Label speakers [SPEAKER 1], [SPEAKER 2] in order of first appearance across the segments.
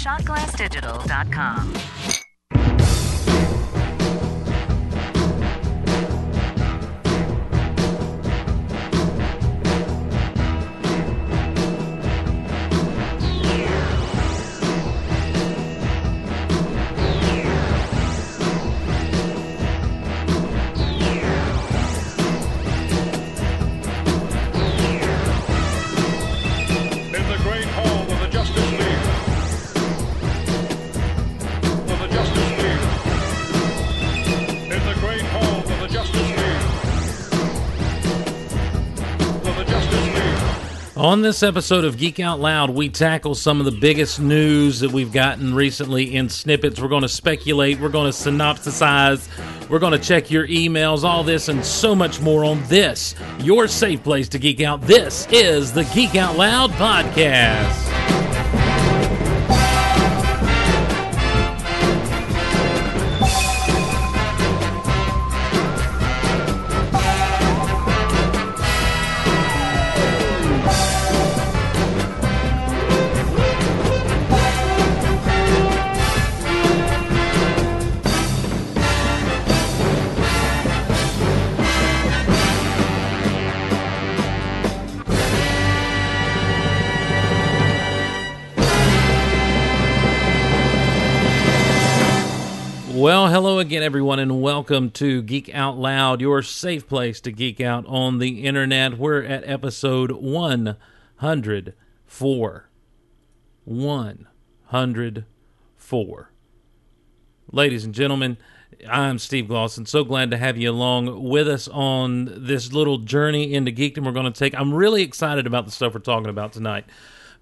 [SPEAKER 1] shotglassdigital.com.
[SPEAKER 2] On this episode of Geek Out Loud, we tackle some of the biggest news that we've gotten recently in snippets. We're going to speculate, we're going to synopsisize, we're going to check your emails, all this and so much more on this, your safe place to geek out. This is the Geek Out Loud podcast. Again, everyone, and welcome to Geek Out Loud, your safe place to geek out on the internet. We're at episode 104. 104. Ladies and gentlemen, I'm Steve Glosson. So glad to have you along with us on this little journey into geekdom we're going to take. I'm really excited about the stuff we're talking about tonight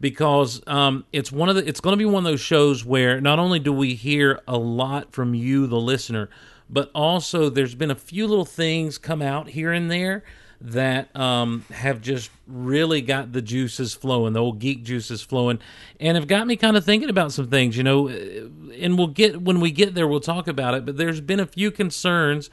[SPEAKER 2] because um, it's one of the it's going to be one of those shows where not only do we hear a lot from you the listener but also there's been a few little things come out here and there that um, have just really got the juices flowing the old geek juices flowing and have got me kind of thinking about some things you know and we'll get when we get there we'll talk about it but there's been a few concerns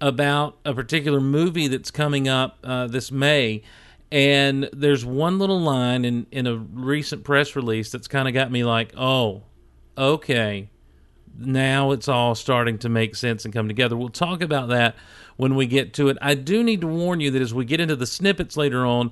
[SPEAKER 2] about a particular movie that's coming up uh, this may and there's one little line in, in a recent press release that's kind of got me like, oh, okay, now it's all starting to make sense and come together. We'll talk about that when we get to it. I do need to warn you that as we get into the snippets later on,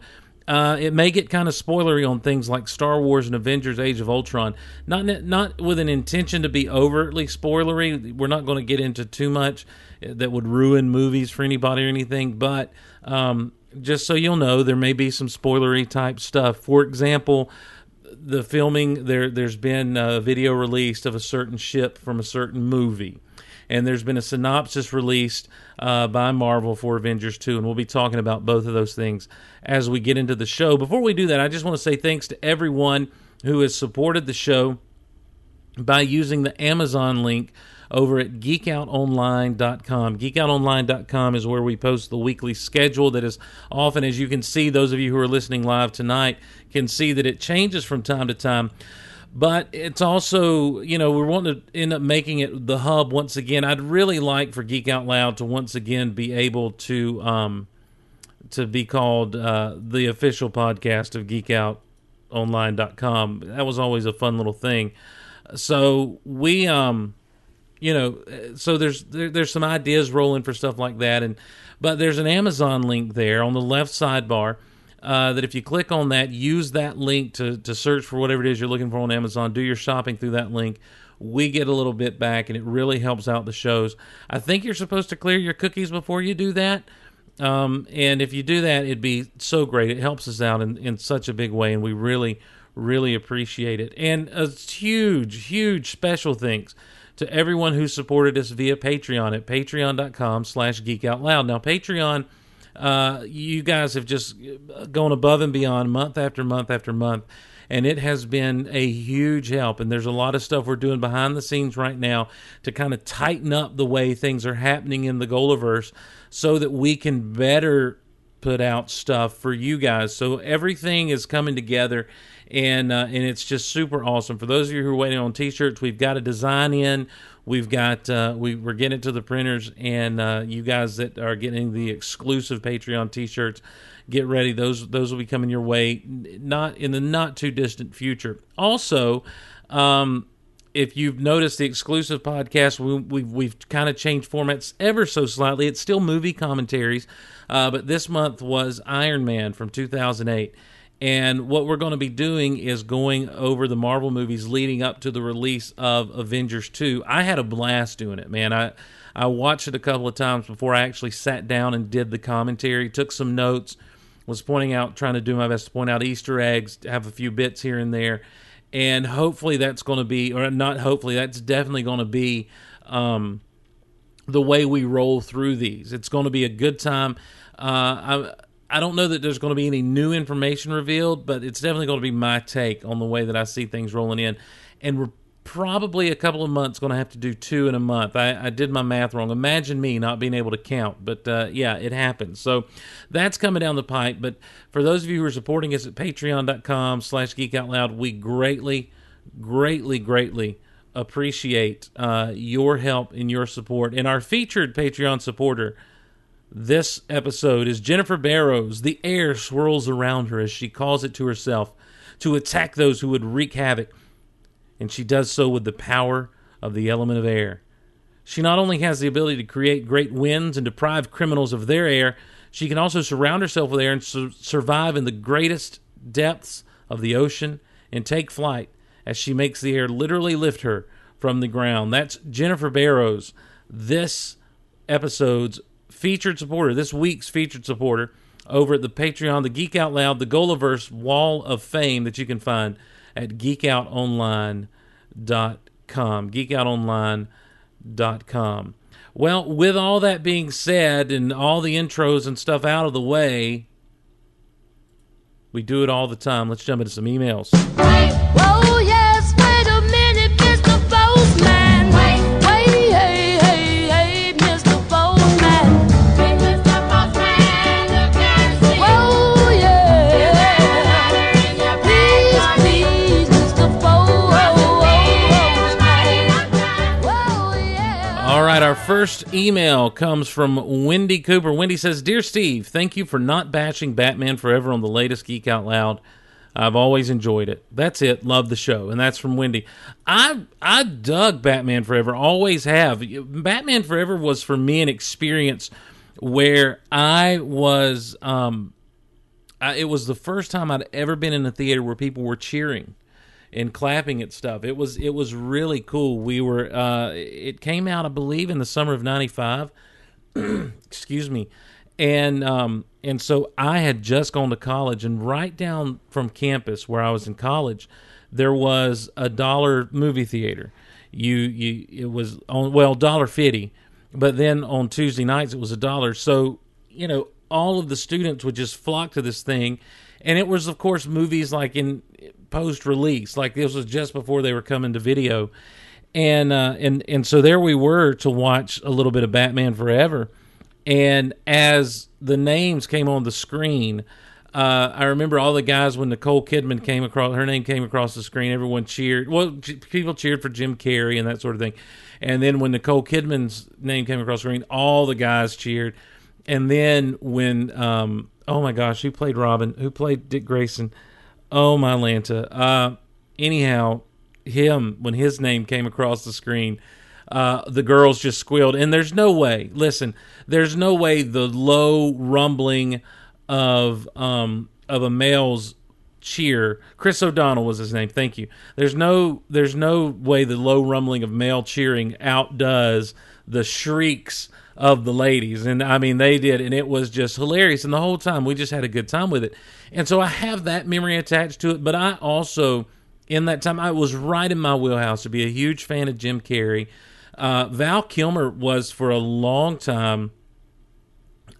[SPEAKER 2] uh, it may get kind of spoilery on things like Star Wars and Avengers: Age of Ultron. Not not with an intention to be overtly spoilery. We're not going to get into too much that would ruin movies for anybody or anything. But um, just so you'll know, there may be some spoilery type stuff. For example, the filming there. There's been a video released of a certain ship from a certain movie and there's been a synopsis released uh, by Marvel for Avengers 2, and we'll be talking about both of those things as we get into the show. Before we do that, I just want to say thanks to everyone who has supported the show by using the Amazon link over at geekoutonline.com. Geekoutonline.com is where we post the weekly schedule that is often, as you can see, those of you who are listening live tonight can see that it changes from time to time. But it's also you know we're wanting to end up making it the hub once again. I'd really like for geek out loud to once again be able to um to be called uh the official podcast of geekoutonline.com that was always a fun little thing. So we um you know so there's there, there's some ideas rolling for stuff like that and but there's an amazon link there on the left sidebar uh, that if you click on that, use that link to, to search for whatever it is you're looking for on Amazon, do your shopping through that link. We get a little bit back, and it really helps out the shows. I think you're supposed to clear your cookies before you do that. Um, and if you do that, it'd be so great. It helps us out in, in such a big way, and we really, really appreciate it. And a huge, huge special thanks to everyone who supported us via Patreon at patreon.com slash geekoutloud. Now, Patreon – uh, you guys have just gone above and beyond month after month after month and it has been a huge help and there's a lot of stuff we're doing behind the scenes right now to kind of tighten up the way things are happening in the Golaverse so that we can better put out stuff for you guys so everything is coming together and uh, and it's just super awesome for those of you who are waiting on t-shirts we've got a design in We've got uh, we we're getting it to the printers, and uh, you guys that are getting the exclusive Patreon T-shirts, get ready. Those those will be coming your way, not in the not too distant future. Also, um, if you've noticed the exclusive podcast, we, we've we've kind of changed formats ever so slightly. It's still movie commentaries, uh, but this month was Iron Man from 2008. And what we're going to be doing is going over the Marvel movies leading up to the release of Avengers 2. I had a blast doing it, man. I I watched it a couple of times before I actually sat down and did the commentary, took some notes, was pointing out, trying to do my best to point out Easter eggs, have a few bits here and there and hopefully that's going to be, or not hopefully, that's definitely going to be um, the way we roll through these. It's going to be a good time. Uh, I I don't know that there's going to be any new information revealed, but it's definitely going to be my take on the way that I see things rolling in, and we're probably a couple of months going to have to do two in a month. I, I, did my math wrong. Imagine me not being able to count, but uh, yeah, it happens. So that's coming down the pipe. But for those of you who are supporting us at patreon.com slash geek out loud, we greatly, greatly, greatly appreciate uh, your help and your support. And our featured Patreon supporter this episode is Jennifer Barrows. The air swirls around her as she calls it to herself to attack those who would wreak havoc and she does so with the power of the element of air. She not only has the ability to create great winds and deprive criminals of their air, she can also surround herself with air and su- survive in the greatest depths of the ocean and take flight as she makes the air literally lift her from the ground. That's Jennifer Barrows, this episode's featured supporter, this week's featured supporter over at the Patreon, the Geek Out Loud, the Golaverse Wall of Fame that you can find at geekoutonline.com. Geekoutonline.com. Well, with all that being said and all the intros and stuff out of the way, we do it all the time. Let's jump into some emails. First email comes from Wendy Cooper. Wendy says, Dear Steve, thank you for not bashing Batman Forever on the latest Geek Out Loud. I've always enjoyed it. That's it. Love the show. And that's from Wendy. I I dug Batman Forever, always have. Batman Forever was for me an experience where I was um I, it was the first time I'd ever been in a theater where people were cheering and clapping at stuff. It was it was really cool. We were uh, it came out I believe in the summer of '95. Excuse me, and um, and so I had just gone to college, and right down from campus where I was in college, there was a dollar movie theater. You you it was on well dollar fifty, but then on Tuesday nights it was a dollar. So you know all of the students would just flock to this thing, and it was of course movies like in post release, like this was just before they were coming to video, and uh, and and so there we were to watch a little bit of Batman Forever, and as the names came on the screen. Uh, I remember all the guys when Nicole Kidman came across, her name came across the screen. Everyone cheered. Well, people cheered for Jim Carrey and that sort of thing. And then when Nicole Kidman's name came across the screen, all the guys cheered. And then when, um, oh my gosh, who played Robin? Who played Dick Grayson? Oh my Lanta. Uh, anyhow, him when his name came across the screen, uh, the girls just squealed. And there's no way. Listen, there's no way the low rumbling of um, of a male's cheer. Chris O'Donnell was his name. Thank you. There's no there's no way the low rumbling of male cheering outdoes the shrieks of the ladies. And I mean they did and it was just hilarious and the whole time we just had a good time with it. And so I have that memory attached to it, but I also in that time I was right in my wheelhouse to be a huge fan of Jim Carrey. Uh, Val Kilmer was for a long time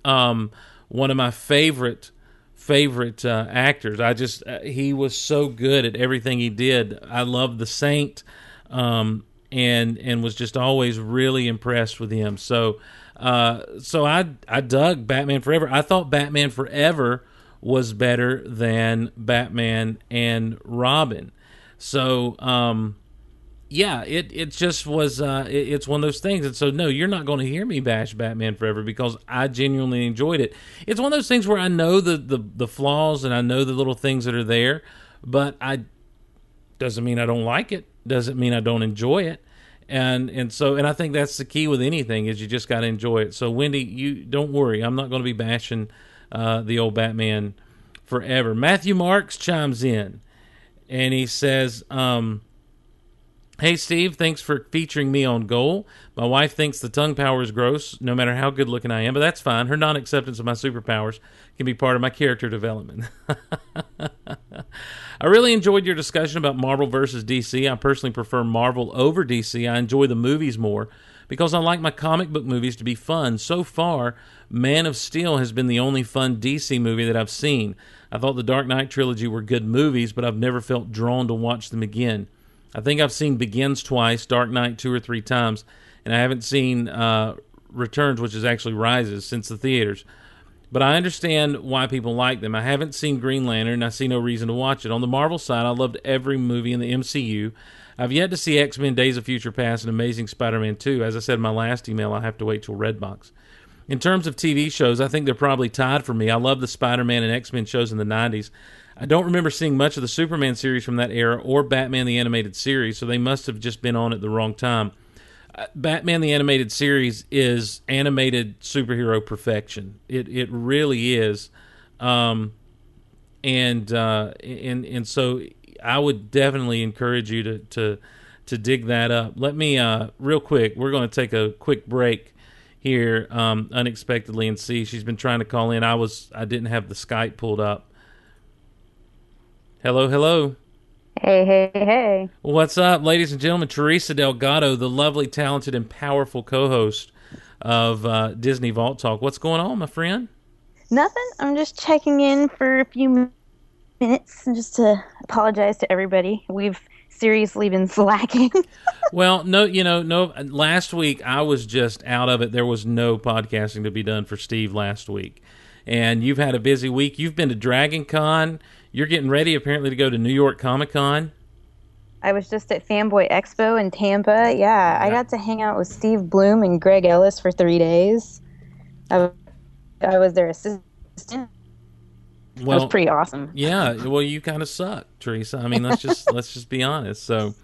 [SPEAKER 2] um, one of my favorite favorite uh, actors. I just uh, he was so good at everything he did. I loved The Saint, um, and and was just always really impressed with him. So uh, so I I dug Batman Forever. I thought Batman Forever was better than Batman and Robin. So um, yeah, it it just was. Uh, it, it's one of those things, and so no, you're not going to hear me bash Batman Forever because I genuinely enjoyed it. It's one of those things where I know the the, the flaws and I know the little things that are there, but I Doesn't mean I don't like it. Doesn't mean I don't enjoy it. And and so and I think that's the key with anything is you just got to enjoy it. So Wendy, you don't worry. I'm not going to be bashing uh, the old Batman forever. Matthew Marks chimes in and he says, um, Hey Steve, thanks for featuring me on Goal. My wife thinks the tongue power is gross, no matter how good looking I am, but that's fine. Her non acceptance of my superpowers can be part of my character development. I really enjoyed your discussion about Marvel versus DC. I personally prefer Marvel over DC. I enjoy the movies more because I like my comic book movies to be fun. So far, Man of Steel has been the only fun DC movie that I've seen. I thought the Dark Knight trilogy were good movies, but I've never felt drawn to watch them again. I think I've seen Begins twice, Dark Knight two or three times, and I haven't seen uh, Returns, which is actually Rises, since the theaters. But I understand why people like them. I haven't seen Green Lantern, and I see no reason to watch it. On the Marvel side, I loved every movie in the MCU. I've yet to see X Men Days of Future Past and Amazing Spider Man 2. As I said in my last email, I have to wait till Redbox. In terms of TV shows, I think they're probably tied for me. I love the Spider Man and X Men shows in the 90s. I don't remember seeing much of the Superman series from that era or Batman the Animated Series, so they must have just been on at the wrong time. Uh, Batman the Animated Series is animated superhero perfection. It it really is, um, and uh, and and so I would definitely encourage you to to to dig that up. Let me uh, real quick. We're going to take a quick break here um, unexpectedly and see. She's been trying to call in. I was I didn't have the Skype pulled up. Hello, hello.
[SPEAKER 3] Hey, hey, hey.
[SPEAKER 2] What's up, ladies and gentlemen? Teresa Delgado, the lovely, talented, and powerful co-host of uh, Disney Vault Talk. What's going on, my friend?
[SPEAKER 3] Nothing. I'm just checking in for a few mi- minutes just to apologize to everybody. We've seriously been slacking.
[SPEAKER 2] Well, no, you know, no. Last week I was just out of it. There was no podcasting to be done for Steve last week, and you've had a busy week. You've been to Dragon Con. You're getting ready, apparently, to go to New York Comic Con.
[SPEAKER 3] I was just at Fanboy Expo in Tampa. Yeah, I got to hang out with Steve Blum and Greg Ellis for three days. I was their assistant. It
[SPEAKER 2] Well,
[SPEAKER 3] was pretty awesome.
[SPEAKER 2] Yeah, well, you kind of suck, Teresa. I mean, let's just let's just be honest. So,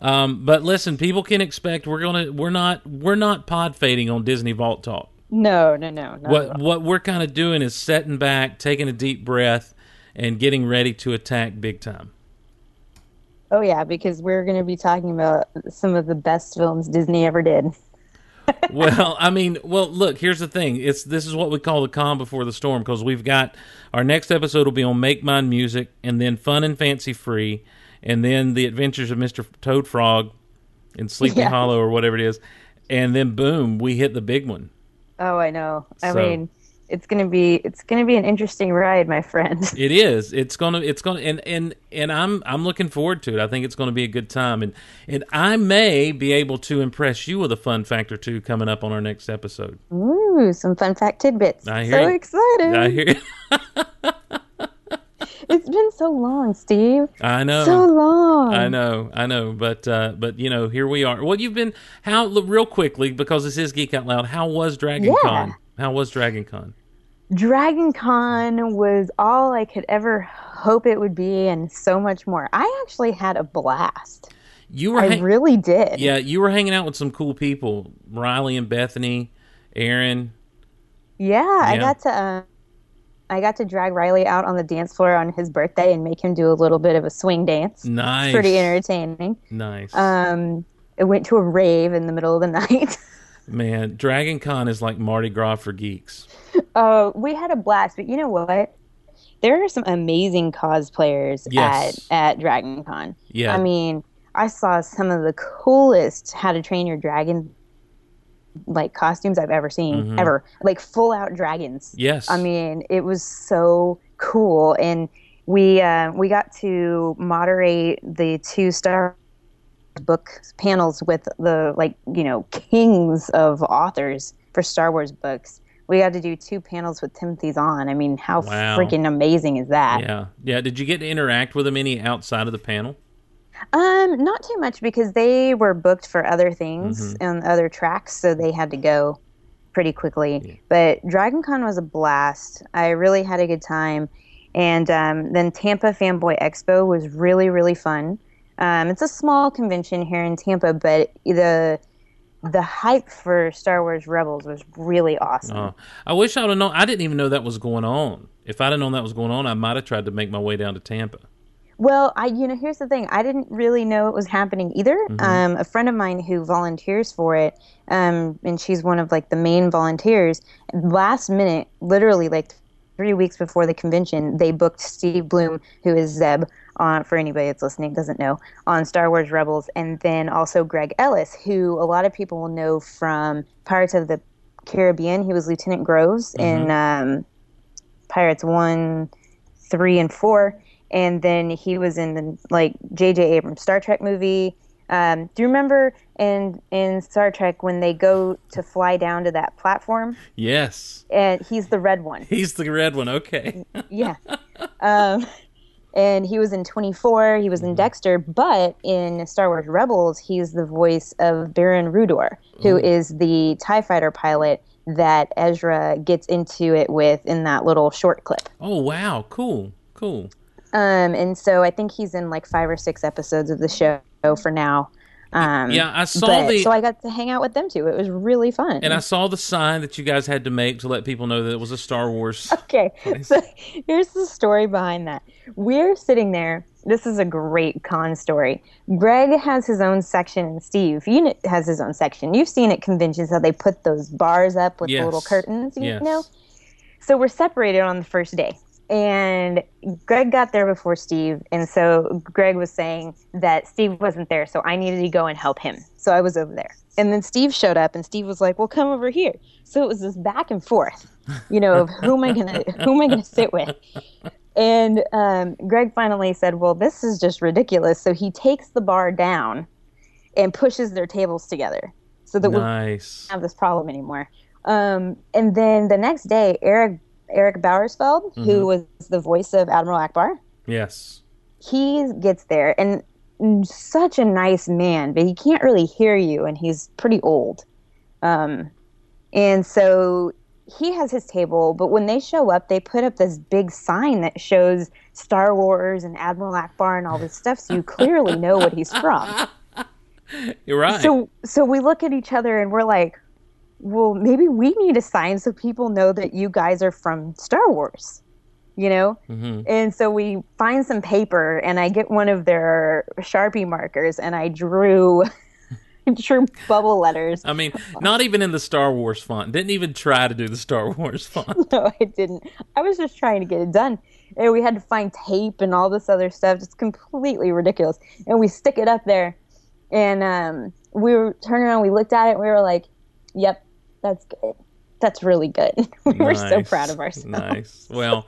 [SPEAKER 2] um, but listen, people can expect we're gonna we're not we're not pod fading on Disney Vault Talk.
[SPEAKER 3] No, no, no.
[SPEAKER 2] What what we're kind of doing is setting back, taking a deep breath, and getting ready to attack big time.
[SPEAKER 3] Oh, yeah, because we're going to be talking about some of the best films Disney ever did.
[SPEAKER 2] well, I mean, well, look. Here's the thing. It's this is what we call the calm before the storm because we've got our next episode will be on Make Mine Music, and then Fun and Fancy Free, and then The Adventures of Mister Toad Frog in Sleepy
[SPEAKER 3] Yeah.
[SPEAKER 2] Hollow or whatever it is, and then boom, we hit the big one.
[SPEAKER 3] Oh, I know. I mean, it's gonna be it's gonna be an interesting ride, my friend.
[SPEAKER 2] It is. It's gonna. It's gonna. And and and I'm I'm looking forward to it. I think it's going to be a good time. And and I may be able to impress you with a fun fact or two coming up on our next episode.
[SPEAKER 3] Ooh, some fun fact tidbits.
[SPEAKER 2] I hear
[SPEAKER 3] so excited!
[SPEAKER 2] I hear.
[SPEAKER 3] It's been so long, Steve.
[SPEAKER 2] I know.
[SPEAKER 3] So long.
[SPEAKER 2] I know, I know, but uh, but you know, here we are. Well, you've been how real quickly because this is Geek Out Loud. How was Dragon
[SPEAKER 3] Yeah.
[SPEAKER 2] Con? How was Dragon Con?
[SPEAKER 3] Dragon Con was all I could ever hope it would be, and so much more. I actually had a blast.
[SPEAKER 2] You were
[SPEAKER 3] I really did.
[SPEAKER 2] yeah, you were hanging out with some cool people, Riley and Bethany, Aaron.
[SPEAKER 3] Yeah, I got to. Uh, I got to drag Riley out on the dance floor on his birthday and make him do a little bit of a swing dance.
[SPEAKER 2] Nice,
[SPEAKER 3] Pretty entertaining.
[SPEAKER 2] nice.
[SPEAKER 3] Um, it went to a rave in the middle of the night.
[SPEAKER 2] Man, Dragon Con is like Mardi Gras for geeks.
[SPEAKER 3] Oh, we had a blast, but you know what? There are some amazing cosplayers
[SPEAKER 2] Yes.
[SPEAKER 3] at at Dragon Con.
[SPEAKER 2] Yeah,
[SPEAKER 3] I mean, I saw some of the coolest How to Train Your Dragon like costumes I've ever seen,
[SPEAKER 2] Mhm.
[SPEAKER 3] ever. Like full out dragons.
[SPEAKER 2] yes.
[SPEAKER 3] I mean, it was so cool, and we uh, we got to moderate the two Star Wars book panels with the like you know kings of authors for Star Wars books. We got to do two panels with Timothy Zahn. I mean, how
[SPEAKER 2] Wow.
[SPEAKER 3] freaking amazing is that?
[SPEAKER 2] yeah, yeah. Did you get to interact with them any outside of the panel?
[SPEAKER 3] Um, not too much because they were booked for other things
[SPEAKER 2] Mm-hmm.
[SPEAKER 3] and other tracks, so they had to go pretty quickly. But Dragon Con was a blast. I really had a good time. And um, then Tampa Fanboy Expo was really, really fun. Um, it's a small convention here in Tampa, but the the hype for Star Wars Rebels was really awesome.
[SPEAKER 2] Uh, I wish I would have known. I didn't even know that was going on. If I'd have known that was going on, I might have tried to make my way down to Tampa.
[SPEAKER 3] Well, I you know here's the thing. I didn't really know it was happening either. Um, a friend of mine who volunteers for it, um, and she's one of like the main volunteers. Last minute, literally like three weeks before the convention, they booked Steve Blum, who is Zeb. On, for anybody that's listening doesn't know on Star Wars Rebels, and then also Greg Ellis, who a lot of people will know from Pirates of the Caribbean. He was Lieutenant Groves in um, Pirates One, Three, and Four and then he was in the like J.J. Abrams Star Trek movie. Um, do you remember in in Star Trek when they go to fly down to that platform
[SPEAKER 2] Yes,
[SPEAKER 3] and he's the red one?
[SPEAKER 2] he's the red one. Okay.
[SPEAKER 3] Yeah. Um, and he was in 24. He was in Dexter, but in Star Wars Rebels, he's the voice of Baron Rudor, who is the Tie Fighter pilot that Ezra gets into it with in that little short clip.
[SPEAKER 2] Oh wow, cool, cool.
[SPEAKER 3] Um, and so I think he's in like five or six episodes of the show for now. Um,
[SPEAKER 2] Yeah, I saw
[SPEAKER 3] but,
[SPEAKER 2] the
[SPEAKER 3] so I got to hang out with them too. It was really fun.
[SPEAKER 2] and I saw the sign that you guys had to make to let people know that it was a Star Wars.
[SPEAKER 3] okay, so here's the story behind that. We're sitting there. This is a great con story. Greg has his own section, and Steve you has his own section. You've seen at conventions how they put those bars up with the little curtains, you
[SPEAKER 2] Yes.
[SPEAKER 3] know. So we're separated on the first day. And Greg got there before Steve. And so Greg was saying that Steve wasn't there. So I needed to go and help him. So I was over there. And then Steve showed up and Steve was like, well, come over here. So it was this back and forth, you know, of who am I going to, who am I going to sit with? And um, Greg finally said, well, this is just ridiculous. So he takes the bar down and pushes their tables together so that we
[SPEAKER 2] Nice.
[SPEAKER 3] have this problem anymore. Um, and then the next day, Eric Erik Bauersfeld, who was the voice of Admiral Ackbar,
[SPEAKER 2] Yes.
[SPEAKER 3] he gets there and such a nice man, but he can't really hear you, and he's pretty old. Um, and so he has his table, but when they show up, they put up this big sign that shows Star Wars and Admiral Ackbar and all this stuff, so you clearly know what he's from.
[SPEAKER 2] You're right.
[SPEAKER 3] So so we look at each other and we're like, well, maybe we need a sign so people know that you guys are from Star Wars. You know?
[SPEAKER 2] Mhm.
[SPEAKER 3] And so we find some paper and I get one of their Sharpie markers and I drew drew bubble letters.
[SPEAKER 2] I mean, not even in the Star Wars font. Didn't even try to do the Star Wars font.
[SPEAKER 3] No, I didn't. I was just trying to get it done. And we had to find tape and all this other stuff. It's completely ridiculous. And we stick it up there. And um, we were turning around, we looked at it, and we were like, yep, that's good. That's really good. we were so proud of ourselves.
[SPEAKER 2] Nice. Well,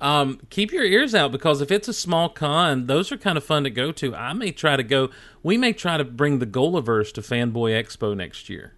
[SPEAKER 2] um, keep your ears out because if it's a small con, those are kind of fun to go to. I may try to go. We may try to bring the Golaverse to Fanboy Expo next year.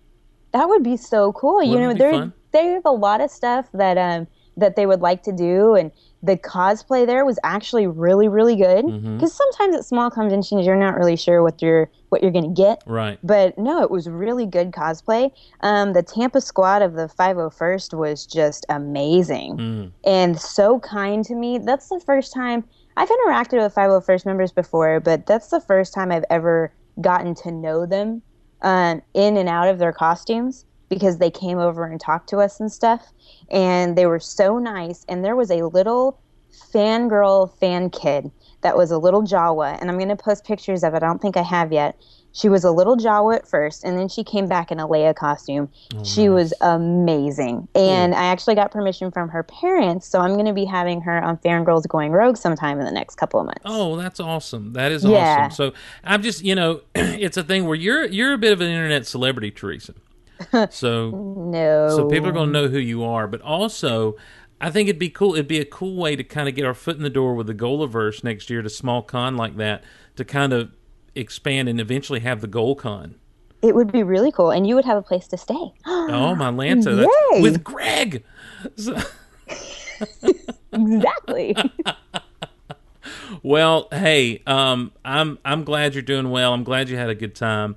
[SPEAKER 3] That would be so cool. you
[SPEAKER 2] Wouldn't
[SPEAKER 3] know,
[SPEAKER 2] be
[SPEAKER 3] there
[SPEAKER 2] fun?
[SPEAKER 3] they have a lot of stuff that um that they would like to do, and the cosplay there was actually really really good. Because
[SPEAKER 2] Mm-hmm.
[SPEAKER 3] sometimes at small conventions you're not really sure what you're what you're gonna get.
[SPEAKER 2] Right.
[SPEAKER 3] But no, it was really good cosplay. Um, the Tampa squad of the 501st was just amazing
[SPEAKER 2] Mm.
[SPEAKER 3] and so kind to me. That's the first time I've interacted with 501st members before, but that's the first time I've ever gotten to know them um, in and out of their costumes because they came over and talked to us and stuff. And they were so nice. And there was a little fangirl fan kid that was a little Jawa, and I'm going to post pictures of it. I don't think I have yet. She was a little Jawa at first, and then she came back in a Leia costume. Oh, she was amazing. And I actually got permission from her parents, so I'm going to be having her on Fangirls Going Rogue sometime in the next couple of months.
[SPEAKER 2] Oh, that's awesome. That is
[SPEAKER 3] Yeah.
[SPEAKER 2] awesome. So I'm just, you know, it's a thing where you're you're a bit of an internet celebrity, Teresa. So
[SPEAKER 3] no.
[SPEAKER 2] so people are going to know who you are, but also I think it'd be cool. It'd be a cool way to kind of get our foot in the door with the Golaverse next year to small con like that to kind of expand and eventually have the Goal Con.
[SPEAKER 3] It would be really cool, and you would have a place to stay.
[SPEAKER 2] Oh, my
[SPEAKER 3] Lanta,
[SPEAKER 2] with Greg. So-
[SPEAKER 3] exactly.
[SPEAKER 2] Well, hey, um, I'm I'm glad you're doing well. I'm glad you had a good time.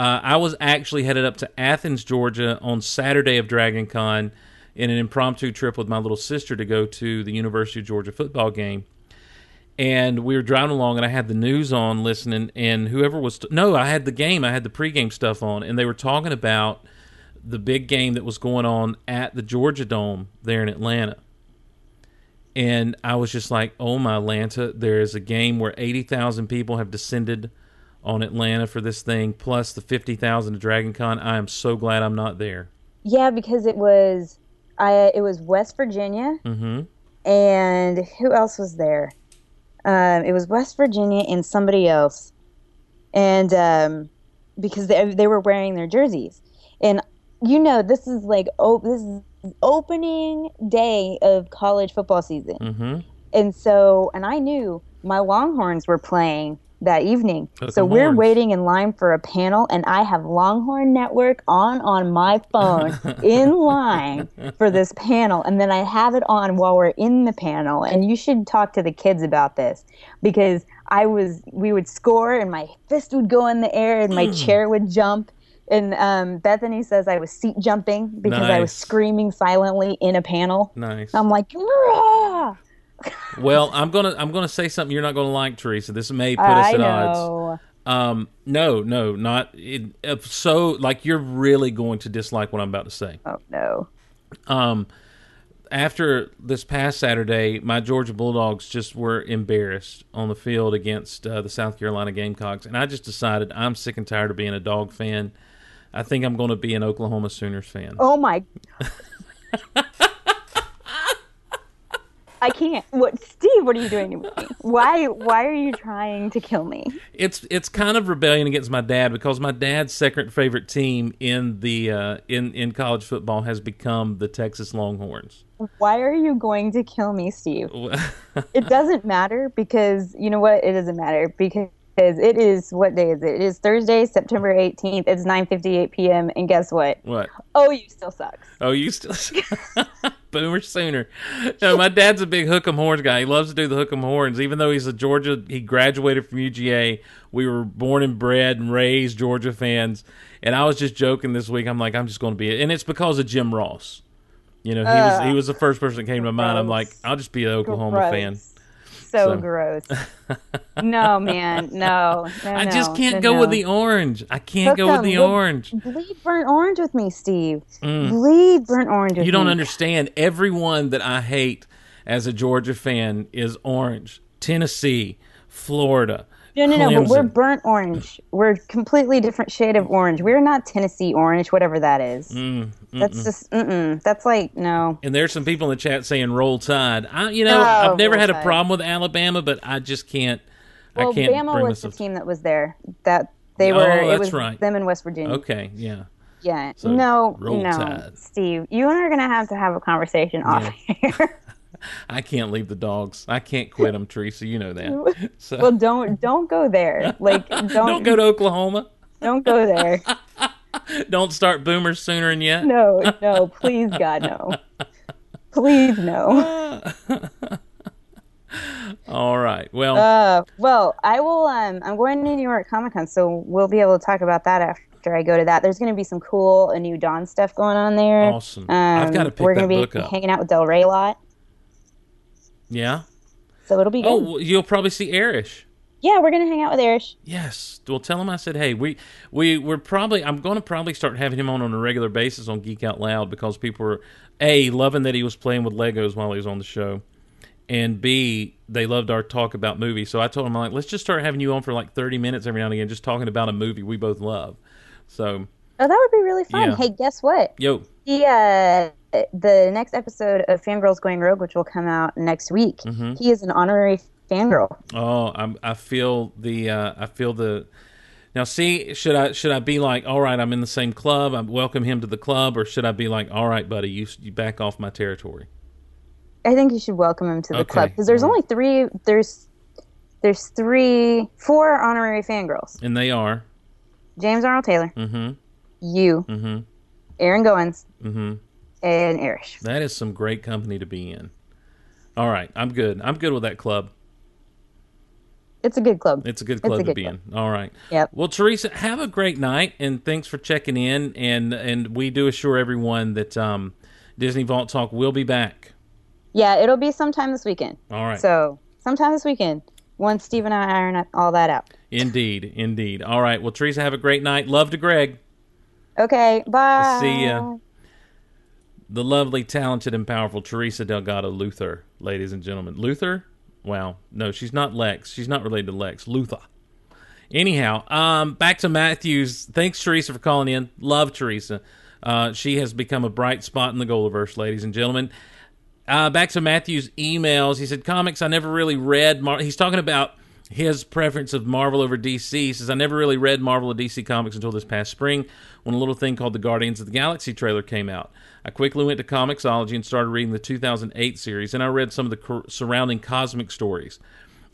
[SPEAKER 2] Uh, I was actually headed up to Athens, Georgia, on Saturday of Dragon Con in an impromptu trip with my little sister to go to the University of Georgia football game. and we were driving along, and I had the news on listening, and whoever was no, I had the game, I had the pregame stuff on, and they were talking about the big game that was going on at the Georgia Dome there in Atlanta. And I was just like, oh my Atlanta, there is a game where 80,000 people have descended on Atlanta for this thing, plus the 50,000 of Dragon Con. I am so glad I'm not there.
[SPEAKER 3] Yeah, because it was, I it was West Virginia,
[SPEAKER 2] mm-hmm.
[SPEAKER 3] and who else was there? Um, it was West Virginia and somebody else, and um, because they they were wearing their jerseys, and you know this is like oh this is opening day of college football season,
[SPEAKER 2] mm-hmm.
[SPEAKER 3] and so and I knew my Longhorns were playing that evening, so we're
[SPEAKER 2] horns.
[SPEAKER 3] waiting in line for a panel, and I have Longhorn Network on on my phone in line for this panel, and then I have it on while we're in the panel, and you should talk to the kids about this because I was we would score, and my fist would go in the air, and my
[SPEAKER 2] Mm.
[SPEAKER 3] chair would jump. And um, Bethany says I was seat jumping because I was screaming silently in a panel.
[SPEAKER 2] Nice.
[SPEAKER 3] I'm like, "Rah!"
[SPEAKER 2] Well, I'm gonna I'm gonna say something you're not gonna like, Teresa. This may put us
[SPEAKER 3] I
[SPEAKER 2] at odds. Um, no, no, not it, if so. Like you're really going to dislike what I'm about to say.
[SPEAKER 3] Oh no.
[SPEAKER 2] Um, after this past Saturday, my Georgia Bulldogs just were embarrassed on the field against uh, the South Carolina Gamecocks, and I just decided I'm sick and tired of being a dog fan. I think I'm going to be an Oklahoma Sooners fan.
[SPEAKER 3] Oh my. I can't. What, Steve? What are you doing to me? Why? Why are you trying to kill me?
[SPEAKER 2] It's it's kind of rebellion against my dad because my dad's second favorite team in the uh, in in college football has become the Texas Longhorns.
[SPEAKER 3] Why are you going to kill me, Steve? It doesn't matter because you know what? It doesn't matter because it is what day is it? It is Thursday, September eighteenth. It's nine fifty eight p.m. And guess what?
[SPEAKER 2] what?
[SPEAKER 3] Oh, you still sucks.
[SPEAKER 2] Oh, you still boomer sooner? No, my dad's a big hook 'em horns guy. He loves to do the hook 'em horns. Even though he's a Georgia, he graduated from UGA. We were born and bred and raised Georgia fans. And I was just joking this week. I'm like, I'm just going to be it, and it's because of Jim Ross. You know, he was he uh, was the first person that came to mind. I'm like, I'll just be an Oklahoma fan.
[SPEAKER 3] So,
[SPEAKER 2] So-
[SPEAKER 3] gross. no, man. No. no
[SPEAKER 2] I just can't
[SPEAKER 3] no,
[SPEAKER 2] go
[SPEAKER 3] no.
[SPEAKER 2] with the orange. I can't
[SPEAKER 3] Hook
[SPEAKER 2] go with the orange.
[SPEAKER 3] Bleed burnt orange with me, Steve. Bleed burnt orange with
[SPEAKER 2] Mm. You don't
[SPEAKER 3] me.
[SPEAKER 2] understand. Everyone that I hate as a Georgia fan is orange. Tennessee, Florida.
[SPEAKER 3] No, no, no. But we're burnt orange. We're completely different shade of orange. We're not Tennessee orange, whatever that is.
[SPEAKER 2] Mm,
[SPEAKER 3] That's just, mm-mm. That's like, no.
[SPEAKER 2] and there's some people in the chat saying "Roll Tide." I, you know,
[SPEAKER 3] Oh,
[SPEAKER 2] I've never had a problem with Alabama, but I just can't.
[SPEAKER 3] Well,
[SPEAKER 2] I can't
[SPEAKER 3] Bama was the team that was there. That they
[SPEAKER 2] Oh,
[SPEAKER 3] were. it
[SPEAKER 2] that's
[SPEAKER 3] was
[SPEAKER 2] right.
[SPEAKER 3] them in West Virginia.
[SPEAKER 2] Okay, yeah.
[SPEAKER 3] Yeah.
[SPEAKER 2] So,
[SPEAKER 3] no, no. Steve. You and I are gonna have to have a conversation off here.
[SPEAKER 2] I can't leave the dogs. I can't quit them, Teresa. You know that. So
[SPEAKER 3] well, don't don't go there. Like, don't
[SPEAKER 2] don't go to Oklahoma.
[SPEAKER 3] don't go there.
[SPEAKER 2] Don't start boomers sooner than yet.
[SPEAKER 3] No, no, please, God, no. Please, no.
[SPEAKER 2] All right. Well,
[SPEAKER 3] Uh, well, I will. Um, I'm going to New York Comic Con, so we'll be able to talk about that after I go to that. There's going to be some cool, a new Dawn stuff going on there.
[SPEAKER 2] Awesome. I've gotta pick
[SPEAKER 3] We're gonna be
[SPEAKER 2] up.
[SPEAKER 3] hanging out with Del Rey a lot,
[SPEAKER 2] yeah.
[SPEAKER 3] so it'll be good.
[SPEAKER 2] Oh, you'll probably see Erish.
[SPEAKER 3] yeah, we're gonna hang out with Erish.
[SPEAKER 2] Yes. Well, tell him I said, hey, we we we're probably I'm going to probably start having him on on a regular basis on Geek Out Loud because people are a loving that he was playing with Legos while he was on the show, and b they loved our talk about movies. So I told him I'm like, let's just start having you on for like 30 minutes every now and again, just talking about a movie we both love. So
[SPEAKER 3] Oh, that would be really fun.
[SPEAKER 2] Yeah.
[SPEAKER 3] Hey, guess what?
[SPEAKER 2] yo,
[SPEAKER 3] The uh, the next episode of Fangirls Going Rogue, which will come out next week,
[SPEAKER 2] Mm-hmm.
[SPEAKER 3] he is an honorary fangirl.
[SPEAKER 2] oh, I'm I feel the uh, I feel the. Now, see, should I should I be like, all right, I'm in the same club, I welcome him to the club, or should I be like, all right, buddy, you you back off my territory?
[SPEAKER 3] I think you should welcome him to the
[SPEAKER 2] Okay,
[SPEAKER 3] club because there's
[SPEAKER 2] right.
[SPEAKER 3] only three. There's there's three, four honorary fangirls.
[SPEAKER 2] And they are.
[SPEAKER 3] James Arnold Taylor,
[SPEAKER 2] Mm-hmm.
[SPEAKER 3] you,
[SPEAKER 2] Mm-hmm.
[SPEAKER 3] Aaron Goins,
[SPEAKER 2] Mm-hmm.
[SPEAKER 3] And Irish.
[SPEAKER 2] That is some great company to be in. All right, I'm good. I'm good with that club.
[SPEAKER 3] It's a good club.
[SPEAKER 2] It's a good
[SPEAKER 3] It's a
[SPEAKER 2] club to be
[SPEAKER 3] club.
[SPEAKER 2] in. All right.
[SPEAKER 3] Yep.
[SPEAKER 2] Well, Teresa, have a great night, and thanks for checking in. And and we do assure everyone that um, Disney Vault Talk will be back.
[SPEAKER 3] Yeah, it'll be sometime this weekend.
[SPEAKER 2] All right.
[SPEAKER 3] So sometime this weekend. Once Steve and I iron all that out.
[SPEAKER 2] Indeed, indeed. All right. Well, Teresa, have a great night. Love to Greg.
[SPEAKER 3] Okay, bye.
[SPEAKER 2] See ya. The lovely, talented, and powerful Teresa Delgado Luther, ladies and gentlemen. Luther? Wow. No, she's not Lex. She's not related to Lex. Luther. Anyhow, um, back to Matthews. Thanks, Teresa, for calling in. Love Teresa. Uh, she has become a bright spot in the Golaverse, ladies and gentlemen. Uh, back to Matthew's emails. He said, Comics, I never really read. Mar-. He's talking about his preference of Marvel over DC. He says, I never really read Marvel or DC comics until this past spring when a little thing called the Guardians of the Galaxy trailer came out. I quickly went to Comixology and started reading the 2008 series, and I read some of the surrounding cosmic stories.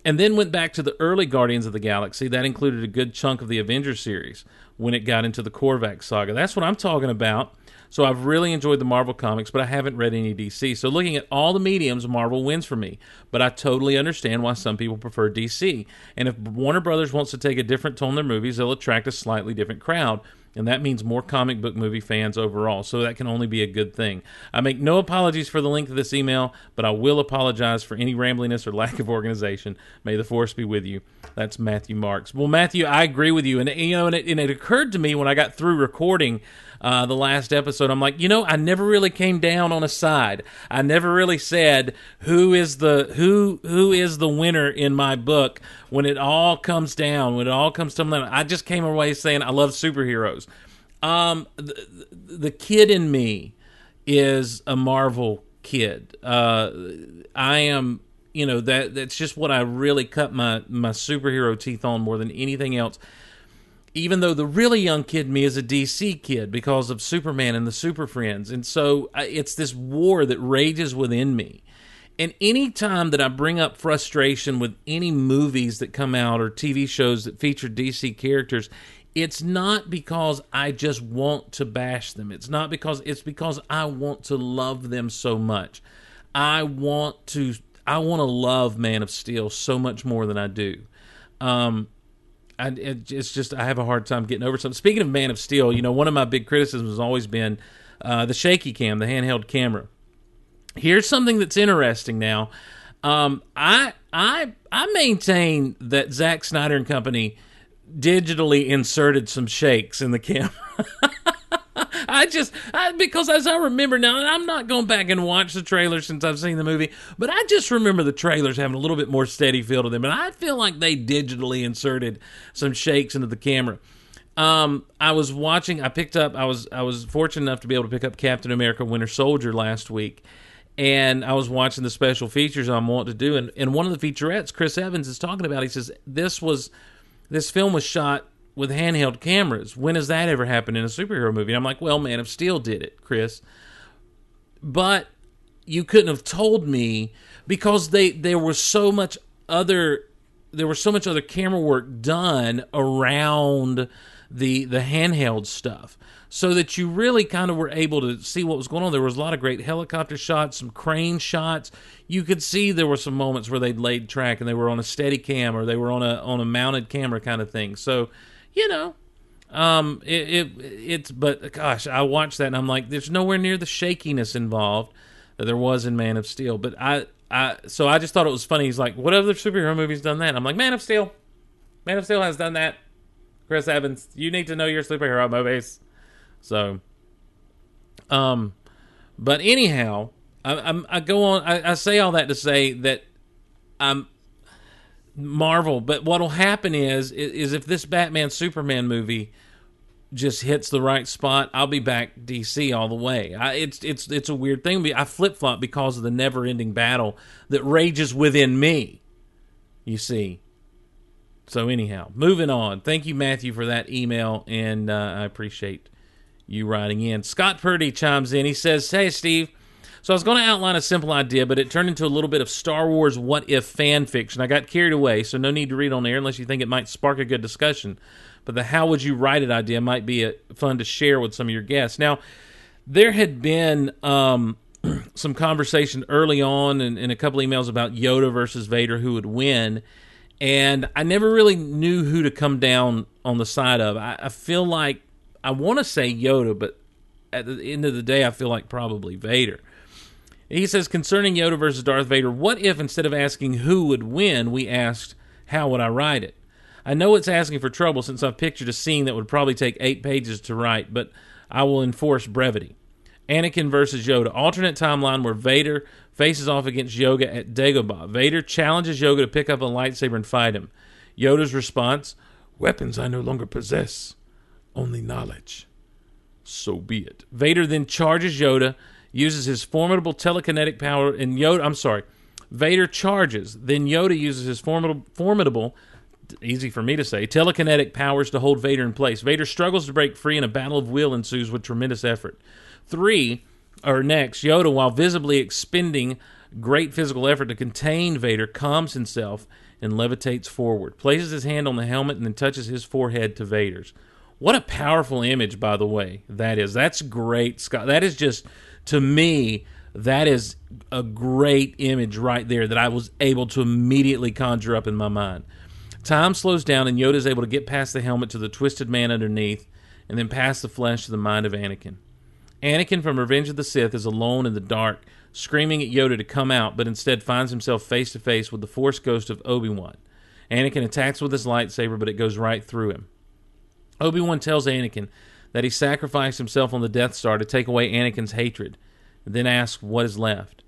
[SPEAKER 2] And then went back to the early Guardians of the Galaxy. That included a good chunk of the Avengers series when it got into the Korvac saga. That's what I'm talking about. So I've really enjoyed the Marvel comics, but I haven't read any DC. So looking at all the mediums, Marvel wins for me. But I totally understand why some people prefer DC. And if Warner Brothers wants to take a different tone in their movies, they'll attract a slightly different crowd. And that means more comic book movie fans overall. So that can only be a good thing. I make no apologies for the length of this email, but I will apologize for any rambliness or lack of organization. May the force be with you. That's Matthew Marks. Well, Matthew, I agree with you. And you know, and it, and it occurred to me when I got through recording uh, the last episode. I'm like, you know, I never really came down on a side. I never really said who is the who who is the winner in my book when it all comes down. When it all comes to down, I just came away saying I love superheroes. Um, the, the kid in me is a Marvel kid. Uh, I am. You know that that's just what I really cut my my superhero teeth on more than anything else even though the really young kid me is a DC kid because of Superman and the Super Friends. And so it's this war that rages within me. And any time that I bring up frustration with any movies that come out or TV shows that feature DC characters, it's not because I just want to bash them. It's not because it's because I want to love them so much. I want to I want to love Man of Steel so much more than I do. Um, I, it, it's just I have a hard time getting over something. Speaking of Man of Steel, you know, one of my big criticisms has always been uh, the shaky cam, the handheld camera. Here's something that's interesting now. Um, I I I maintain that Zack Snyder and company digitally inserted some shakes in the camera. I just I, because as I remember now, and I'm not going back and watch the trailer since I've seen the movie, but I just remember the trailers having a little bit more steady feel to them, and I feel like they digitally inserted some shakes into the camera. Um, I was watching. I picked up. I was I was fortunate enough to be able to pick up Captain America: Winter Soldier last week, and I was watching the special features I'm wanting to do, and, and one of the featurettes Chris Evans is talking about. He says this was this film was shot with handheld cameras. When has that ever happened in a superhero movie? And I'm like, well, Man of Steel did it, Chris. But you couldn't have told me because they there was so much other there was so much other camera work done around the the handheld stuff so that you really kind of were able to see what was going on there was a lot of great helicopter shots some crane shots you could see there were some moments where they'd laid track and they were on a steady cam or they were on a on a mounted camera kind of thing so you know, um, it, it it's but gosh, I watched that and I'm like, there's nowhere near the shakiness involved that there was in Man of Steel. But I, I, so I just thought it was funny. He's like, what other superhero movies done that? I'm like, Man of Steel. Man of Steel has done that. Chris Evans, you need to know your superhero movies. So, um, but anyhow, I, I'm, I go on. I, I say all that to say that I'm Marvel. But what'll happen is is if this Batman Superman movie just hits the right spot, I'll be back DC all the way. I, it's it's it's a weird thing. I flip flop because of the never ending battle that rages within me. You see. So anyhow, moving on. Thank you, Matthew, for that email, and uh, I appreciate you writing in. Scott Purdy chimes in. He says, "Hey, Steve." So I was going to outline a simple idea, but it turned into a little bit of Star Wars what if fan fiction. I got carried away, so no need to read on air unless you think it might spark a good discussion. But the how would you write it idea might be a, fun to share with some of your guests. Now, there had been um, some conversation early on in, in a couple emails about Yoda versus Vader, who would win. And I never really knew who to come down on the side of. I, I feel like I want to say Yoda, but at the end of the day, I feel like probably Vader. He says concerning Yoda versus Darth Vader, what if instead of asking who would win, we asked how would I write it? I know it's asking for trouble since I've pictured a scene that would probably take eight pages to write, but I will enforce brevity. Anakin versus Yoda, alternate timeline where Vader faces off against Yoda at Dagobah. Vader challenges Yoda to pick up a lightsaber and fight him. Yoda's response: "Weapons I no longer possess, only knowledge." So be it. Vader then charges Yoda, uses his formidable telekinetic power, and Yoda. I'm sorry. Vader charges. Then Yoda uses his formidable, formidable, easy for me to say, telekinetic powers to hold Vader in place. Vader struggles to break free, and a battle of will ensues with tremendous effort. Three, or next, Yoda, while visibly expending great physical effort to contain Vader, calms himself and levitates forward, places his hand on the helmet, and then touches his forehead to Vader's. What a powerful image, by the way, that is. That's great, Scott. That is just, to me, that is a great image right there that I was able to immediately conjure up in my mind. Time slows down, and Yoda is able to get past the helmet to the twisted man underneath, and then past the flesh to the mind of Anakin. Anakin from Revenge of the Sith is alone in the dark, screaming at Yoda to come out, but instead finds himself face to face with the Force ghost of Obi Wan. Anakin attacks with his lightsaber, but it goes right through him. Obi Wan tells Anakin that he sacrificed himself on the Death Star to take away Anakin's hatred, then asks what is left.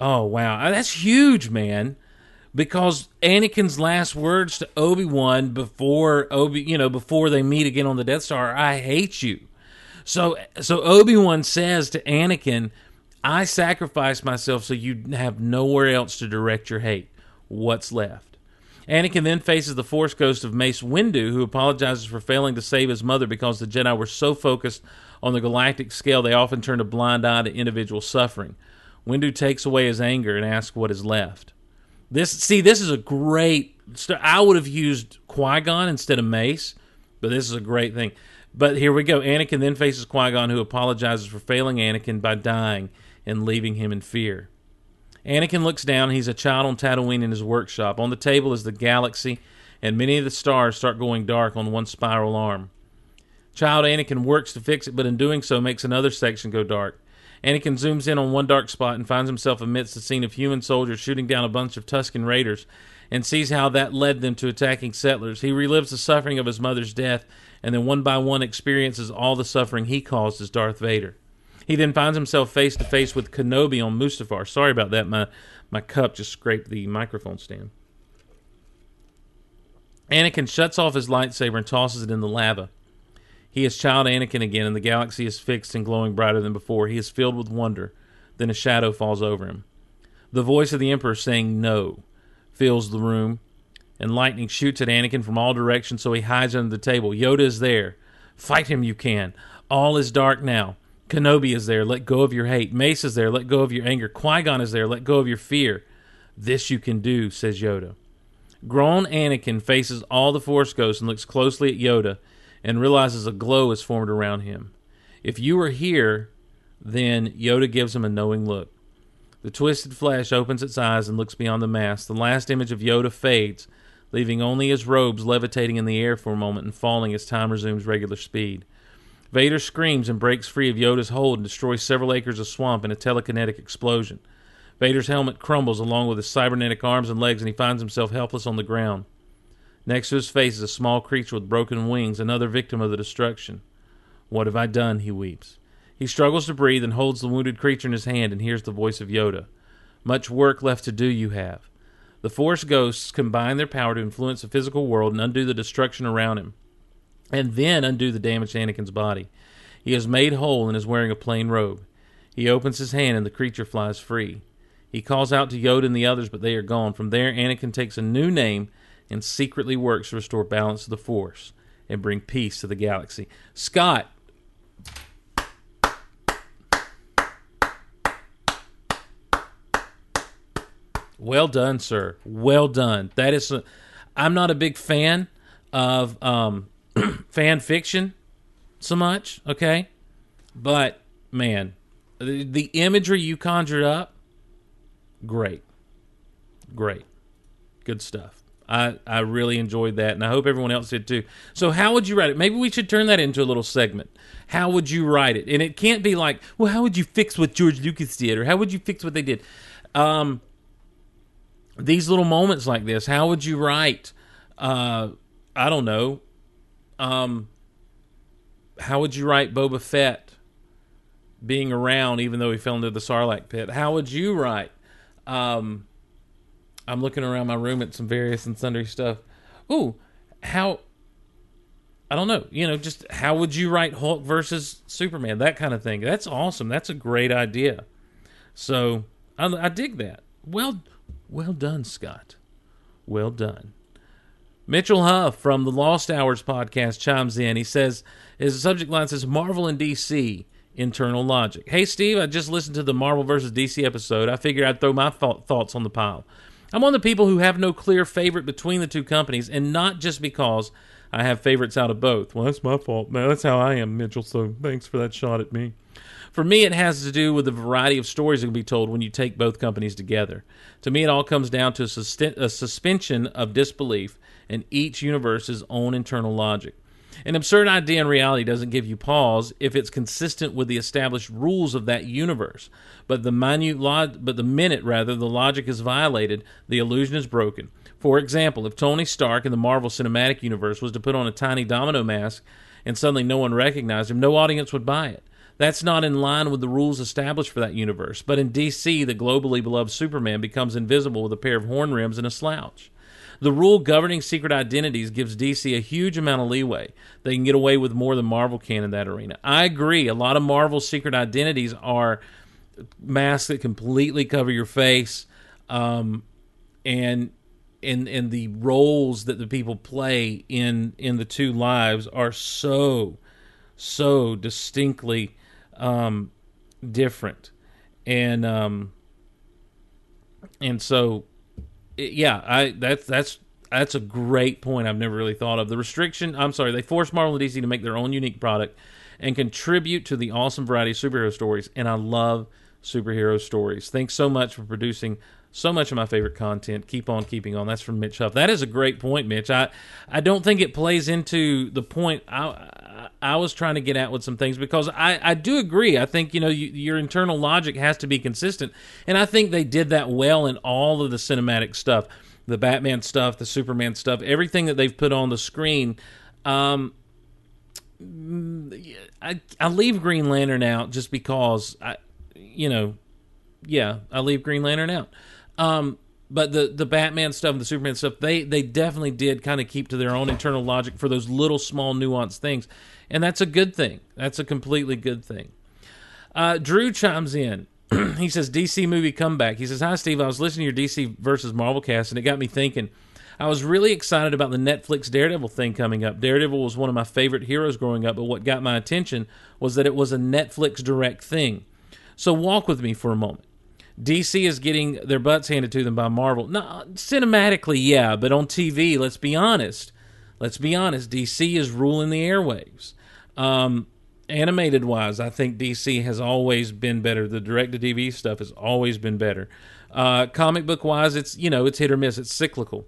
[SPEAKER 2] Oh wow, uh, that's huge, man! Because Anakin's last words to Obi Wan before Obi, you know, before they meet again on the Death Star, "I hate you." So, so Obi Wan says to Anakin, "I sacrificed myself so you have nowhere else to direct your hate. What's left?" Anakin then faces the Force ghost of Mace Windu, who apologizes for failing to save his mother because the Jedi were so focused on the galactic scale they often turned a blind eye to individual suffering. Windu takes away his anger and asks what is left. This, see, this is a great. st- I would have used Qui Gon instead of Mace, but this is a great thing. But here we go. Anakin then faces Qui Gon, who apologizes for failing Anakin by dying and leaving him in fear. Anakin looks down. He's a child on Tatooine in his workshop. On the table is the galaxy, and many of the stars start going dark on one spiral arm. Child Anakin works to fix it, but in doing so makes another section go dark. Anakin zooms in on one dark spot and finds himself amidst a scene of human soldiers shooting down a bunch of Tusken Raiders and sees how that led them to attacking settlers. He relives the suffering of his mother's death and then one by one experiences all the suffering he caused as Darth Vader. He then finds himself face to face with Kenobi on Mustafar. Sorry about that. My my cup just scraped the microphone stand. Anakin shuts off his lightsaber and tosses it in the lava. He is child Anakin again, and the galaxy is fixed and glowing brighter than before. He is filled with wonder. Then a shadow falls over him. The voice of the Emperor saying no fills the room, and lightning shoots at Anakin from all directions, so he hides under the table. Yoda is there. Fight him, you can. All is dark now. Kenobi is there. Let go of your hate. Mace is there. Let go of your anger. Qui Gon is there. Let go of your fear. This you can do, says Yoda. Grown Anakin faces all the Force ghosts and looks closely at Yoda and realizes a glow is formed around him. If you are here, then Yoda gives him a knowing look. The twisted flesh opens its eyes and looks beyond the mask. The last image of Yoda fades, leaving only his robes levitating in the air for a moment and falling as time resumes regular speed. Vader screams and breaks free of Yoda's hold and destroys several acres of swamp in a telekinetic explosion. Vader's helmet crumbles along with his cybernetic arms and legs, and he finds himself helpless on the ground. Next to his face is a small creature with broken wings, another victim of the destruction. What have I done? He weeps. He struggles to breathe and holds the wounded creature in his hand and hears the voice of Yoda. Much work left to do you have. The Force ghosts combine their power to influence the physical world and undo the destruction around him, and then undo the damage to Anakin's body. He is made whole and is wearing a plain robe. He opens his hand and the creature flies free. He calls out to Yoda and the others, but they are gone. From there, Anakin takes a new name and secretly works to restore balance to the Force and bring peace to the galaxy. Scott, well done, sir. Well done. That is, i I'm not a big fan of um, fan fiction so much, okay? But man, the, the imagery you conjured up, great, great, good stuff. I, I really enjoyed that, and I hope everyone else did too. So, how would you write it? Maybe we should turn that into a little segment. How would you write it? And it can't be like, well, how would you fix what George Lucas did, or how would you fix what they did? Um, these little moments like this, how would you write? Uh, I don't know. Um, how would you write Boba Fett being around, even though he fell into the Sarlacc pit? How would you write? Um, I'm looking around my room at some various and sundry stuff. Ooh, how? I don't know. You know, just how would you write Hulk versus Superman? That kind of thing. That's awesome. That's a great idea. So I, I dig that. Well, well done, Scott. Well done. Mitchell Huff from the Lost Hours podcast chimes in. He says his subject line says Marvel and DC internal logic. Hey Steve, I just listened to the Marvel versus DC episode. I figured I'd throw my th- thoughts on the pile. I'm one of the people who have no clear favorite between the two companies, and not just because I have favorites out of both. Well, that's my fault, man. That's how I am, Mitchell. So thanks for that shot at me. For me, it has to do with the variety of stories that can be told when you take both companies together. To me, it all comes down to a, a suspension of disbelief in each universe's own internal logic. An absurd idea in reality doesn't give you pause if it's consistent with the established rules of that universe. But the minute but the minute rather the logic is violated, the illusion is broken. For example, if Tony Stark in the Marvel Cinematic Universe was to put on a tiny domino mask and suddenly no one recognized him, no audience would buy it. That's not in line with the rules established for that universe. But in DC, the globally beloved Superman becomes invisible with a pair of horn rims and a slouch. The rule governing secret identities gives DC a huge amount of leeway. They can get away with more than Marvel can in that arena. I agree. A lot of Marvel's secret identities are masks that completely cover your face, um, and and and the roles that the people play in in the two lives are so so distinctly um, different, and um, and so yeah, I that's that's that's a great point. I've never really thought of the restriction. I'm sorry, they force Marvel and DC to make their own unique product and contribute to the awesome variety of superhero stories. And I love superhero stories. Thanks so much for producing so much of my favorite content. Keep on keeping on. That's from Mitch Huff. That is a great point, Mitch. I I don't think it plays into the point I. I was trying to get at with some things because I, I do agree. I think you know you, your internal logic has to be consistent, and I think they did that well in all of the cinematic stuff, the Batman stuff, the Superman stuff, everything that they've put on the screen. Um, I I leave Green Lantern out just because I, you know, yeah, I leave Green Lantern out. Um, but the the Batman stuff and the Superman stuff, they they definitely did kind of keep to their own internal logic for those little small nuanced things, and that's a good thing. That's a completely good thing. Uh, Drew chimes in. he says DC movie comeback. He says, "Hi Steve, I was listening to your DC versus Marvel cast, and it got me thinking." I was really excited about the Netflix Daredevil thing coming up. Daredevil was one of my favorite heroes growing up, but what got my attention was that it was a Netflix direct thing. So walk with me for a moment. DC is getting their butts handed to them by Marvel. No, cinematically, yeah, but on TV, let's be honest. Let's be honest. DC is ruling the airwaves. Um, animated wise, I think DC has always been better. The direct to DVD stuff has always been better. Uh, comic book wise, it's you know it's hit or miss. It's cyclical.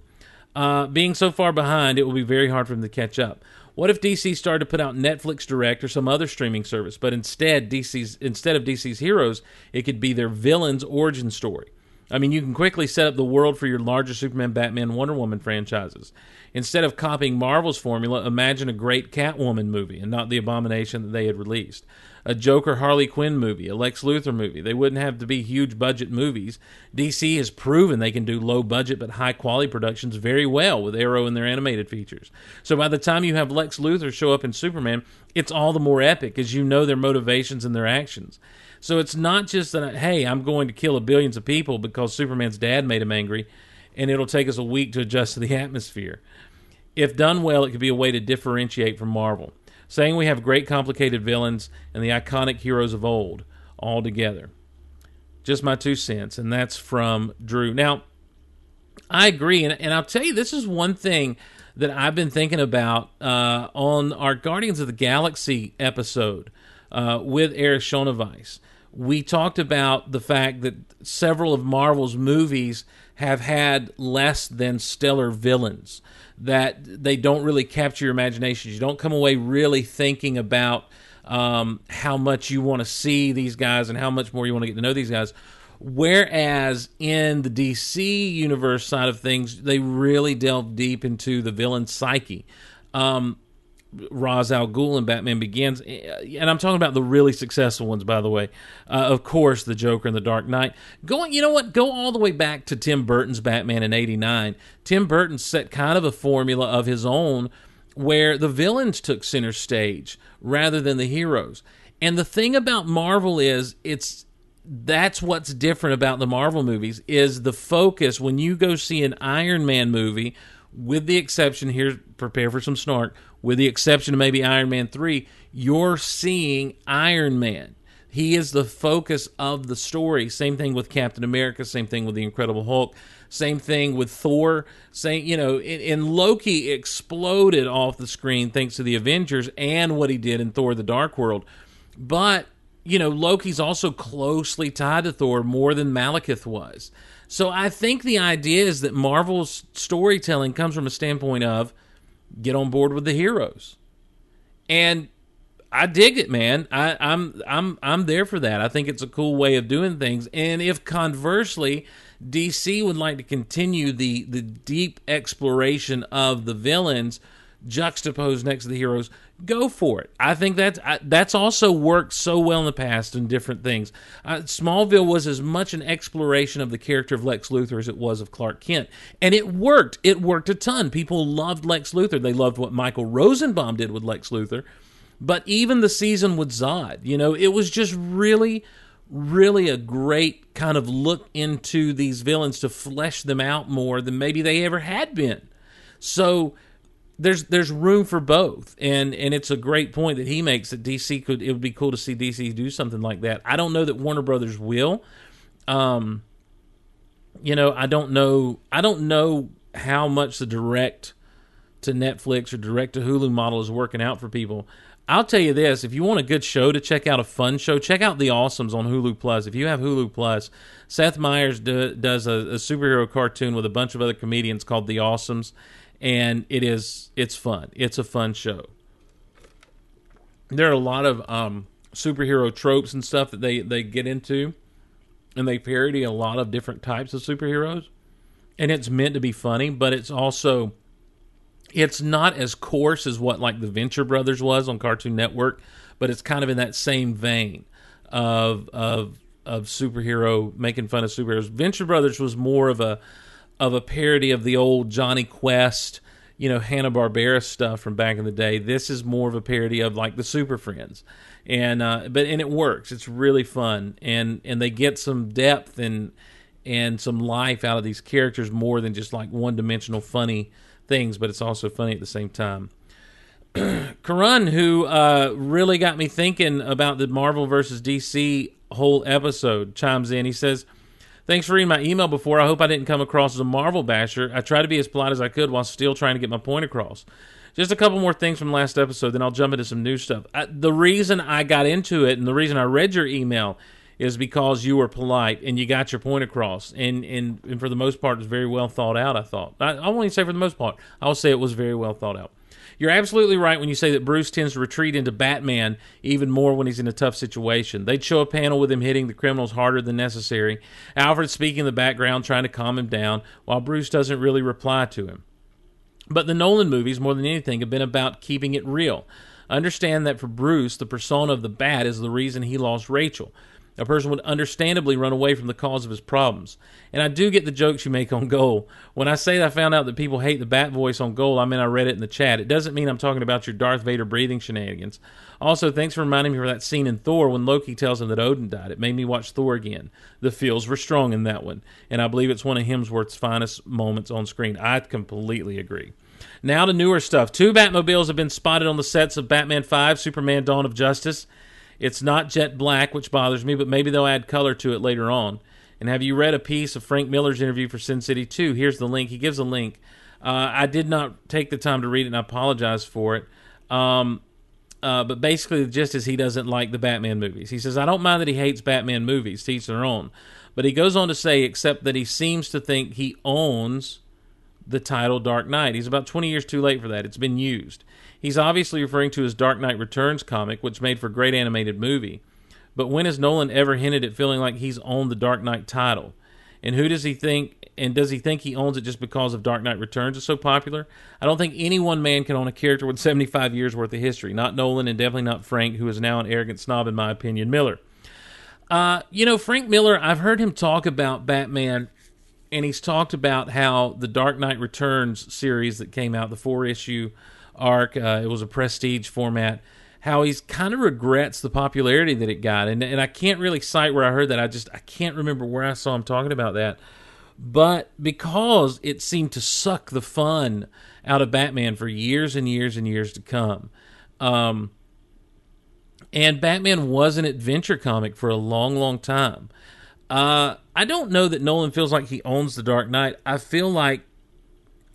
[SPEAKER 2] Uh, being so far behind, it will be very hard for them to catch up. What if DC started to put out Netflix Direct or some other streaming service, but instead DC's instead of DC's heroes, it could be their villains' origin story. I mean, you can quickly set up the world for your larger Superman, Batman, Wonder Woman franchises. Instead of copying Marvel's formula, imagine a great Catwoman movie and not the abomination that they had released. A Joker Harley Quinn movie, a Lex Luthor movie. They wouldn't have to be huge budget movies. DC has proven they can do low budget but high quality productions very well with Arrow and their animated features. So by the time you have Lex Luthor show up in Superman, it's all the more epic as you know their motivations and their actions. So it's not just that, hey, I'm going to kill billions of people because Superman's dad made him angry, and it'll take us a week to adjust to the atmosphere. If done well, it could be a way to differentiate from Marvel. Saying we have great complicated villains and the iconic heroes of old all together. Just my two cents, and that's from Drew. Now, I agree, and, and I'll tell you, this is one thing that I've been thinking about uh, on our Guardians of the Galaxy episode uh, with Eric Schoenweiss. we talked about the fact that several of Marvel's movies have had less than stellar villains, that they don't really capture your imagination. You don't come away really thinking about um, how much you want to see these guys and how much more you want to get to know these guys. Whereas in the DC universe side of things, they really delve deep into the villain's psyche. Um, Ra's al Ghul and Batman Begins, and I'm talking about the really successful ones, by the way. Uh, of course, the Joker and the Dark Knight. Going, you know what? Go all the way back to Tim Burton's Batman in '89. Tim Burton set kind of a formula of his own, where the villains took center stage rather than the heroes. And the thing about Marvel is, it's that's what's different about the Marvel movies is the focus when you go see an Iron Man movie, with the exception here, prepare for some snark with the exception of maybe Iron Man 3, you're seeing Iron Man. He is the focus of the story. Same thing with Captain America, same thing with the Incredible Hulk, same thing with Thor. Same, you know, and Loki exploded off the screen thanks to the Avengers and what he did in Thor the Dark World. But, you know, Loki's also closely tied to Thor more than Malekith was. So I think the idea is that Marvel's storytelling comes from a standpoint of get on board with the heroes. And I dig it, man. I, I'm I'm I'm there for that. I think it's a cool way of doing things. And if conversely, DC would like to continue the the deep exploration of the villains juxtaposed next to the heroes, go for it. I think that's that's also worked so well in the past in different things. Uh, Smallville was as much an exploration of the character of Lex Luthor as it was of Clark Kent, and it worked. It worked a ton. People loved Lex Luthor. They loved what Michael Rosenbaum did with Lex Luthor. But even the season with Zod, you know, it was just really, really a great kind of look into these villains to flesh them out more than maybe they ever had been. So there's there's room for both, and and it's a great point that he makes that DC could it would be cool to see DC do something like that. I don't know that Warner Brothers will. Um, you know, I don't know. I don't know how much the direct to Netflix or direct to Hulu model is working out for people. I'll tell you this: if you want a good show to check out, a fun show, check out The Awesomes on Hulu Plus. If you have Hulu Plus, Seth Meyers do, does a, a superhero cartoon with a bunch of other comedians called The Awesomes and it is it's fun. It's a fun show. There are a lot of um, superhero tropes and stuff that they they get into, and they parody a lot of different types of superheroes, and it's meant to be funny, but it's also it's not as coarse as what like the Venture Brothers was on Cartoon Network, but it's kind of in that same vein of of of superhero making fun of superheroes. Venture Brothers was more of a of a parody of the old Jonny Quest, you know, Hanna Barbera stuff from back in the day. This is more of a parody of like the Super Friends, and uh, but and it works. It's really fun, and and they get some depth and and some life out of these characters more than just like one dimensional funny things. But it's also funny at the same time. Karun, who uh, really got me thinking about the Marvel versus DC whole episode, chimes in. He says Thanks for reading my email before. I hope I didn't come across as a Marvel basher. I tried to be as polite as I could while still trying to get my point across. Just a couple more things from last episode, then I'll jump into some new stuff. I, the reason I got into it and the reason I read your email is because you were polite and you got your point across. And, and, and for the most part, it was very well thought out, I thought. I, I won't even say for the most part. I'll say it was very well thought out. You're absolutely right when you say that Bruce tends to retreat into Batman even more when he's in a tough situation. They'd show a panel with him hitting the criminals harder than necessary, Alfred speaking in the background trying to calm him down, while Bruce doesn't really reply to him. But the Nolan movies, more than anything, have been about keeping it real. Understand that for Bruce, the persona of the Bat is the reason he lost Rachel a person would understandably run away from the cause of his problems. And I do get the jokes you make on Goal. When I say that I found out that people hate the bat voice on Goal, I mean I read it in the chat. It doesn't mean I'm talking about your Darth Vader breathing shenanigans. Also, thanks for reminding me of that scene in Thor when Loki tells him that Odin died. It made me watch Thor again. The feels were strong in that one, and I believe it's one of Hemsworth's finest moments on screen. I completely agree. Now to newer stuff. Two Batmobiles have been spotted on the sets of Batman 5, Superman Dawn of Justice. It's not jet black, which bothers me, but maybe they'll add color to it later on. And have you read a piece of Frank Miller's interview for Sin City 2? Here's the link. He gives a link. Uh, I did not take the time to read it, and I apologize for it. Um, Uh, but basically, just as he doesn't like the Batman movies. He says, I don't mind that he hates Batman movies, to their own. But he goes on to say, except that he seems to think he owns the title Dark Knight. He's about 20 years too late for that. It's been used. He's obviously referring to his Dark Knight Returns comic, which made for a great animated movie. But when has Nolan ever hinted at feeling like he's owned the Dark Knight title? And who does he think? And does he think he owns it just because of Dark Knight Returns is so popular? I don't think any one man can own a character with 75 years worth of history. Not Nolan, and definitely not Frank, who is now an arrogant snob, in my opinion. Miller. Uh, you know, Frank Miller. I've heard him talk about Batman, and he's talked about how the Dark Knight Returns series that came out, the four issue arc, uh, it was a prestige format how he's kind of regrets the popularity that it got. And, and I can't really cite where I heard that. I just I can't remember where I saw him talking about that. But because it seemed to suck the fun out of Batman for years and years and years to come. Um, and Batman was an adventure comic for a long, long time. Uh, I don't know that Nolan feels like he owns the Dark Knight. I feel like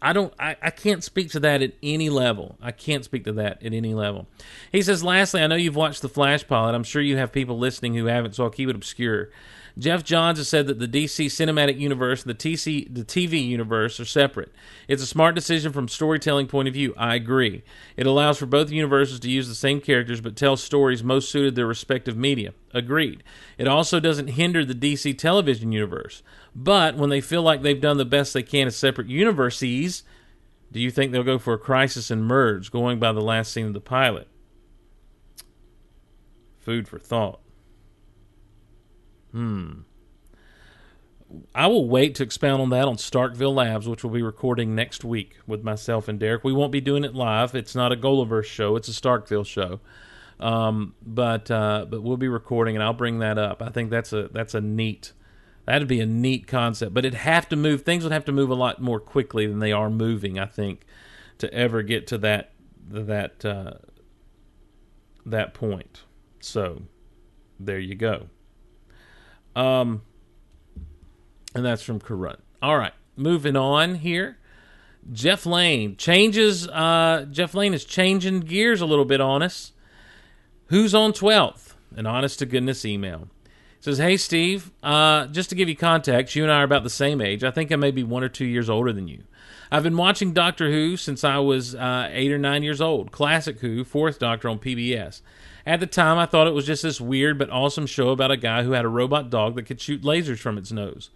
[SPEAKER 2] I don't I, I can't speak to that at any level. I can't speak to that at any level. He says, lastly, I know you've watched the Flash pilot. I'm sure you have people listening who haven't, so I'll keep it obscure. Geoff Johns has said that the DC cinematic universe and the TC the TV universe are separate. It's a smart decision from storytelling point of view. I agree. It allows for both universes to use the same characters but tell stories most suited their respective media. Agreed. It also doesn't hinder the DC television universe. But when they feel like they've done the best they can as separate universes, do you think they'll go for a crisis and merge, going by the last scene of the pilot? Food for thought. Hmm. I will wait to expound on that on Starkville Labs, which we'll be recording next week with myself and Derek. We won't be doing it live. It's not a Golaverse show. It's a Starkville show. Um, but uh, but we'll be recording, and I'll bring that up. I think that's a that's a neat that'd be a neat concept. But it'd have to move. Things would have to move a lot more quickly than they are moving. I think to ever get to that that uh, that point. So there you go. Um, and that's from Karun. All right, moving on here. Jeff Lane changes. Uh, Jeff Lane is changing gears a little bit on us. Who's on twelfth? An honest to goodness email says, "Hey Steve, uh, just to give you context, you and I are about the same age. I think I may be one or two years older than you. I've been watching Doctor Who since I was uh, eight or nine years old. Classic Who, Fourth Doctor on PBS. At the time, I thought it was just this weird but awesome show about a guy who had a robot dog that could shoot lasers from its nose.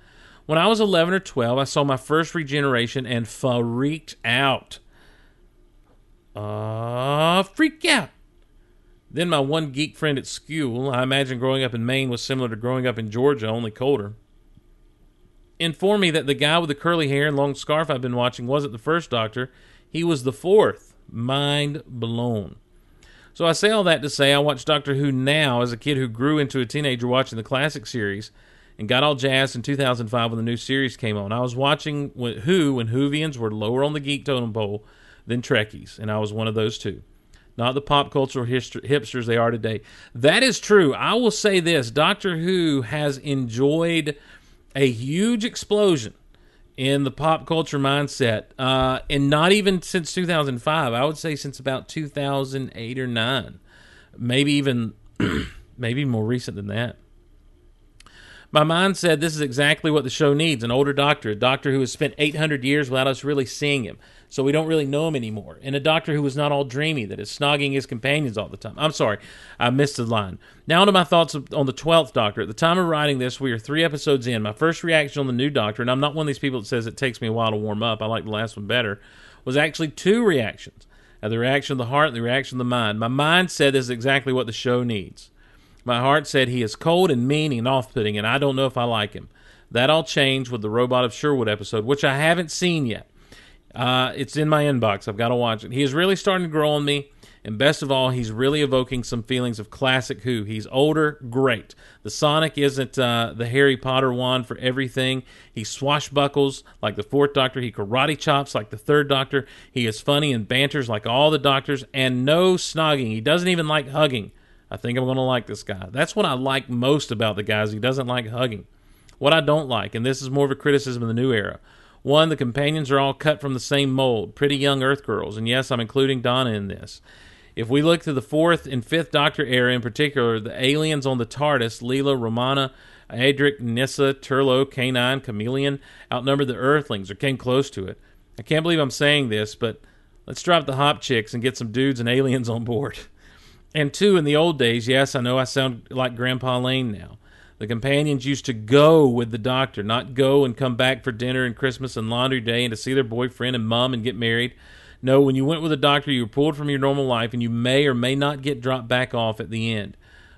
[SPEAKER 2] When I was 11 or 12, I saw my first regeneration and freaked out. Uh, freak out. Then my one geek friend at school, I imagine growing up in Maine was similar to growing up in Georgia, only colder, informed me that the guy with the curly hair and long scarf I've been watching wasn't the first Doctor, he was the fourth. Mind blown. So I say all that to say I watch Doctor Who now as a kid who grew into a teenager watching the classic series and got all jazzed in 2005 when the new series came on. I was watching Who when Whovians were lower on the geek totem pole than Trekkies, and I was one of those two. Not the pop cultural hipsters they are today. That is true. I will say this Doctor Who has enjoyed a huge explosion in the pop culture mindset, uh, and not even since 2005. I would say since about 2008 or nine, maybe even maybe more recent than that. My mind said this is exactly what the show needs an older doctor, a doctor who has spent 800 years without us really seeing him, so we don't really know him anymore, and a doctor who is not all dreamy, that is snogging his companions all the time. I'm sorry, I missed the line. Now to my thoughts on the 12th Doctor. At the time of writing this, we are three episodes in. My first reaction on the new Doctor, and I'm not one of these people that says it takes me a while to warm up, I like the last one better, was actually two reactions. Uh, the reaction of the heart and the reaction of the mind. My mind said this is exactly what the show needs. My heart said he is cold and mean and off putting, and I don't know if I like him. That all changed with the Robot of Sherwood episode, which I haven't seen yet. Uh, it's in my inbox. I've got to watch it. He is really starting to grow on me, and best of all, he's really evoking some feelings of classic Who. He's older, great. The Sonic isn't uh, the Harry Potter wand for everything. He swashbuckles like the Fourth Doctor. He karate chops like the Third Doctor. He is funny and banters like all the Doctors, and no snogging. He doesn't even like hugging. I think I'm going to like this guy. That's what I like most about the guys. He doesn't like hugging. What I don't like, and this is more of a criticism of the new era. One, the companions are all cut from the same mold, pretty young Earth girls, and yes, I'm including Donna in this. If we look to the fourth and fifth Doctor era in particular, the aliens on the TARDIS, Leela, Romana, Adric, Nyssa, Turlough, K9, Kamelion, outnumbered the Earthlings or came close to it. I can't believe I'm saying this, but let's drop the hop chicks and get some dudes and aliens on board. And two, in the old days, yes, I know I sound like Grandpa Lane now. The companions used to go with the doctor, not go and come back for dinner and Christmas and laundry day and to see their boyfriend and mom and get married. No, when you went with a doctor, you were pulled from your normal life and you may or may not get dropped back off at the end.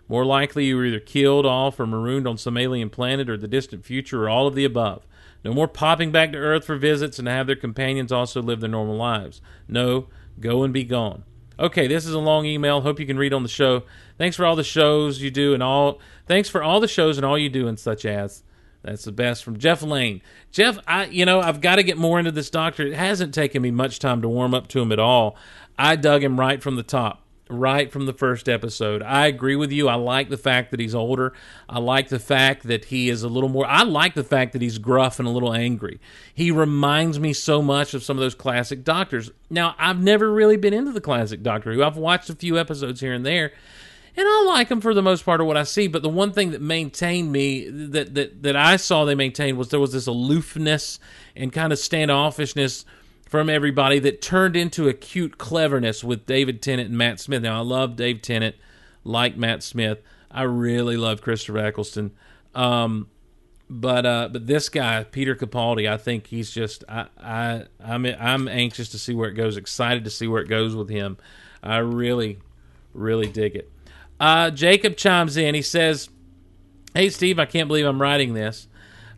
[SPEAKER 2] More likely, you were either killed off or marooned on some alien planet or the distant future or all of the above. No more popping back to Earth for visits and to have their companions also live their normal lives. No, go and be gone. Okay, this is a long email. Hope you can read on the show. Thanks for all the shows you do and all. Thanks for all the shows and all you do and such as. That's the best from Jeff Lane. Jeff, I you know I've got to get more into this doctor. It hasn't taken me much time to warm up to him at all. I dug him right from the top, right from the first episode. I agree with you. I like the fact that he's older. I like the fact that he is a little more. I like the fact that he's gruff and a little angry. He reminds me so much of some of those classic doctors. Now I've never really been into the classic Doctor Who. I've watched a few episodes here and there and I like them for the most part of what I see. But the one thing that maintained me that that that I saw they maintained was there was this aloofness and kind of standoffishness from everybody that turned into acute cleverness with David Tennant and Matt Smith. Now I love Dave Tennant, like Matt Smith. I really love Christopher Eccleston. Um, but uh, but this guy Peter Capaldi, I think he's just I I I'm I'm anxious to see where it goes. Excited to see where it goes with him. I really really dig it. Uh, Jacob chimes in. He says, Hey, Steve, I can't believe I'm writing this.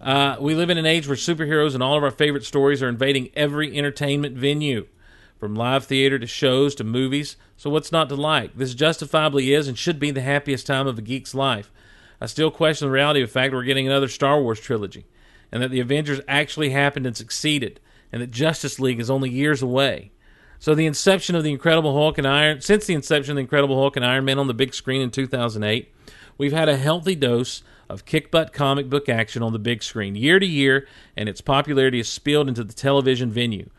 [SPEAKER 2] Uh, we live in an age where superheroes and all of our favorite stories are invading every entertainment venue, from live theater to shows to movies. So, what's not to like? This justifiably is and should be the happiest time of a geek's life. I still question the reality of the fact we're getting another Star Wars trilogy, and that the Avengers actually happened and succeeded, and that Justice League is only years away. So the inception of the Incredible Hulk and Iron, since the inception of the Incredible Hulk and Iron Man on the big screen in 2008, we've had a healthy dose of kick butt comic book action on the big screen year to year, and its popularity is spilled into the television venue.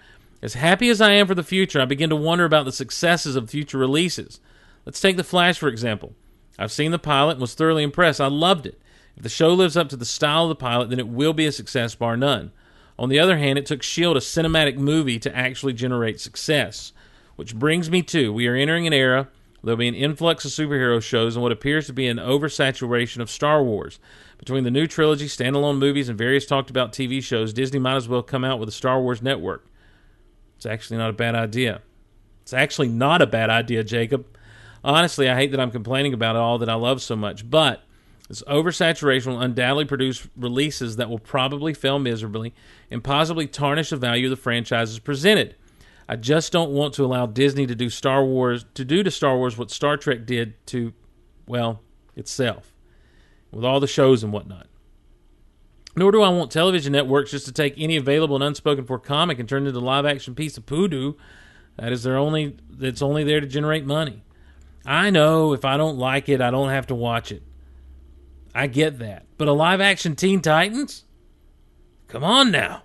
[SPEAKER 2] As happy as I am for the future, I begin to wonder about the successes of future releases. Let's take The Flash, for example. I've seen the pilot and was thoroughly impressed. I loved it. If the show lives up to the style of the pilot, then it will be a success, bar none. On the other hand, it took S.H.I.E.L.D., a cinematic movie, to actually generate success. Which brings me to we are entering an era there'll be an influx of superhero shows and what appears to be an oversaturation of Star Wars. Between the new trilogy, standalone movies, and various talked about TV shows, Disney might as well come out with a Star Wars network. It's actually not a bad idea. It's actually not a bad idea, Jacob. Honestly, I hate that I'm complaining about all that I love so much, but this oversaturation will undoubtedly produce releases that will probably fail miserably and possibly tarnish the value of the franchises presented. I just don't want to allow Disney to do Star Wars to do to Star Wars what Star Trek did to, well, itself, with all the shows and whatnot. Nor do I want television networks just to take any available and unspoken for comic and turn it into a live action piece of poodoo. That is their only that's only there to generate money. I know if I don't like it, I don't have to watch it. I get that. But a live action Teen Titans? Come on now.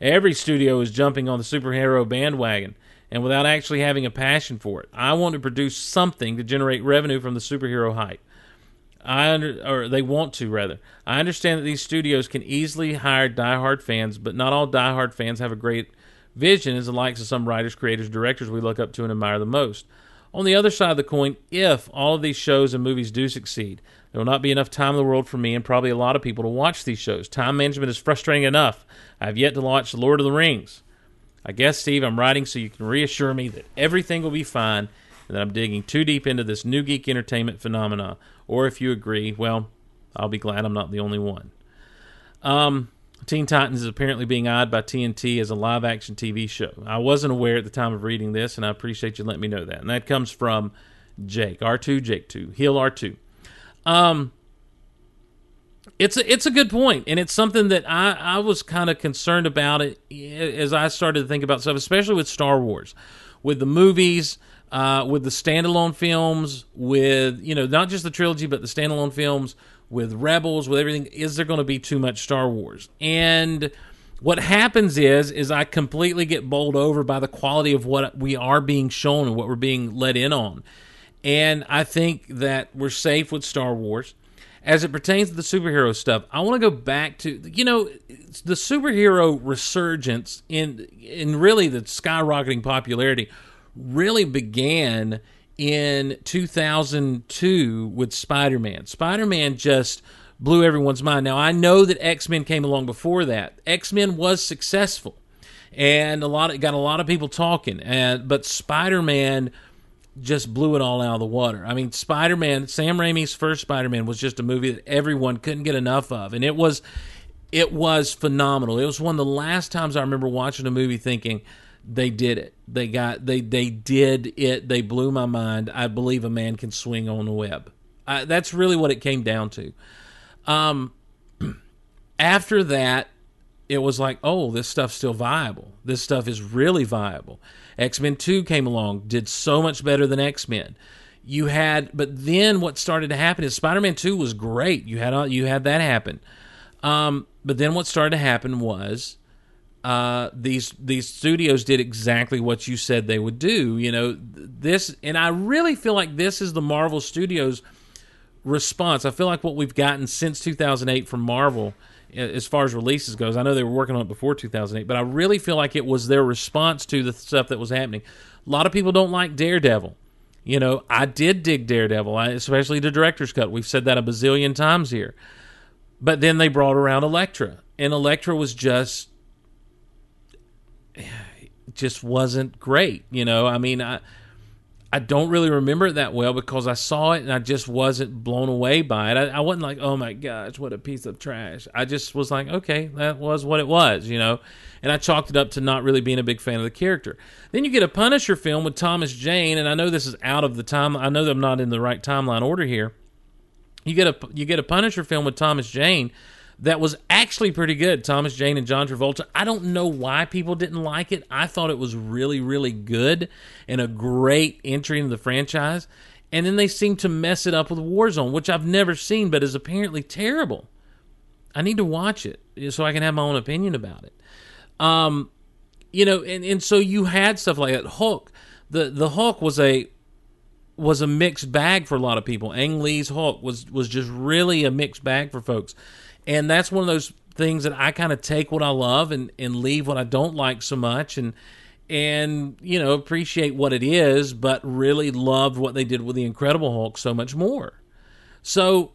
[SPEAKER 2] Every studio is jumping on the superhero bandwagon and without actually having a passion for it. I want to produce something to generate revenue from the superhero hype. I under, or they want to rather. I understand that these studios can easily hire diehard fans, but not all diehard fans have a great vision as the likes of some writers, creators, directors we look up to and admire the most. On the other side of the coin, if all of these shows and movies do succeed, there will not be enough time in the world for me and probably a lot of people to watch these shows. Time management is frustrating enough. I have yet to watch The Lord of the Rings. I guess, Steve, I'm writing so you can reassure me that everything will be fine and that I'm digging too deep into this new geek entertainment phenomena. Or if you agree, well, I'll be glad I'm not the only one. Um, Teen Titans is apparently being eyed by TNT as a live action TV show. I wasn't aware at the time of reading this, and I appreciate you letting me know that. And that comes from Jake, R2, Jake 2, Heal R2. Um, it's a, it's a good point, and it's something that I, I was kind of concerned about it as I started to think about stuff, especially with Star Wars, with the movies, uh, with the standalone films, with you know not just the trilogy but the standalone films, with Rebels, with everything. Is there going to be too much Star Wars? And what happens is is I completely get bowled over by the quality of what we are being shown and what we're being let in on. And I think that we're safe with Star Wars. As it pertains to the superhero stuff, I want to go back to you know the superhero resurgence in in really the skyrocketing popularity really began in 2002 with Spider-Man. Spider-Man just blew everyone's mind. Now I know that X-Men came along before that. X-Men was successful and a lot of, got a lot of people talking and but Spider-Man just blew it all out of the water. I mean, Spider Man, Sam Raimi's first Spider Man was just a movie that everyone couldn't get enough of, and it was it was phenomenal. It was one of the last times I remember watching a movie thinking they did it. They got they they did it. They blew my mind. I believe a man can swing on the web. I, that's really what it came down to. Um, after that, it was like, oh, this stuff's still viable. This stuff is really viable. X Men 2 came along, did so much better than X Men. You had, but then what started to happen is Spider Man 2 was great. You had you had that happen. Um, but then what started to happen was uh, these these studios did exactly what you said they would do. You know this, and I really feel like this is the Marvel Studios response. I feel like what we've gotten since 2008 from Marvel as far as releases goes. I know they were working on it before 2008, but I really feel like it was their response to the stuff that was happening. A lot of people don't like Daredevil. You know, I did dig Daredevil, especially the director's cut. We've said that a bazillion times here. But then they brought around Elektra, and Elektra was just just wasn't great. You know, I mean, I I don't really remember it that well because I saw it and I just wasn't blown away by it. I, I, wasn't like, oh my gosh, what a piece of trash. I just was like, okay, that was what it was, you know. And I chalked it up to not really being a big fan of the character. Then you get a Punisher film with Thomas Jane, and I know this is out of the time. I know that I'm not in the right timeline order here. You get a you get a Punisher film with Thomas Jane that was actually pretty good. Thomas Jane and John Travolta. I don't know why people didn't like it. I thought it was really, really good and a great entry into the franchise. And then they seem to mess it up with Warzone, which I've never seen, but is apparently terrible. I need to watch it so I can have my own opinion about it. Um, you know, and, and so you had stuff like that. Hulk, the the Hulk was a was a mixed bag for a lot of people. Ang Lee's Hulk was was just really a mixed bag for folks and that's one of those things that I kind of take what I love and and leave what I don't like so much and and you know appreciate what it is but really loved what they did with the incredible hulk so much more. So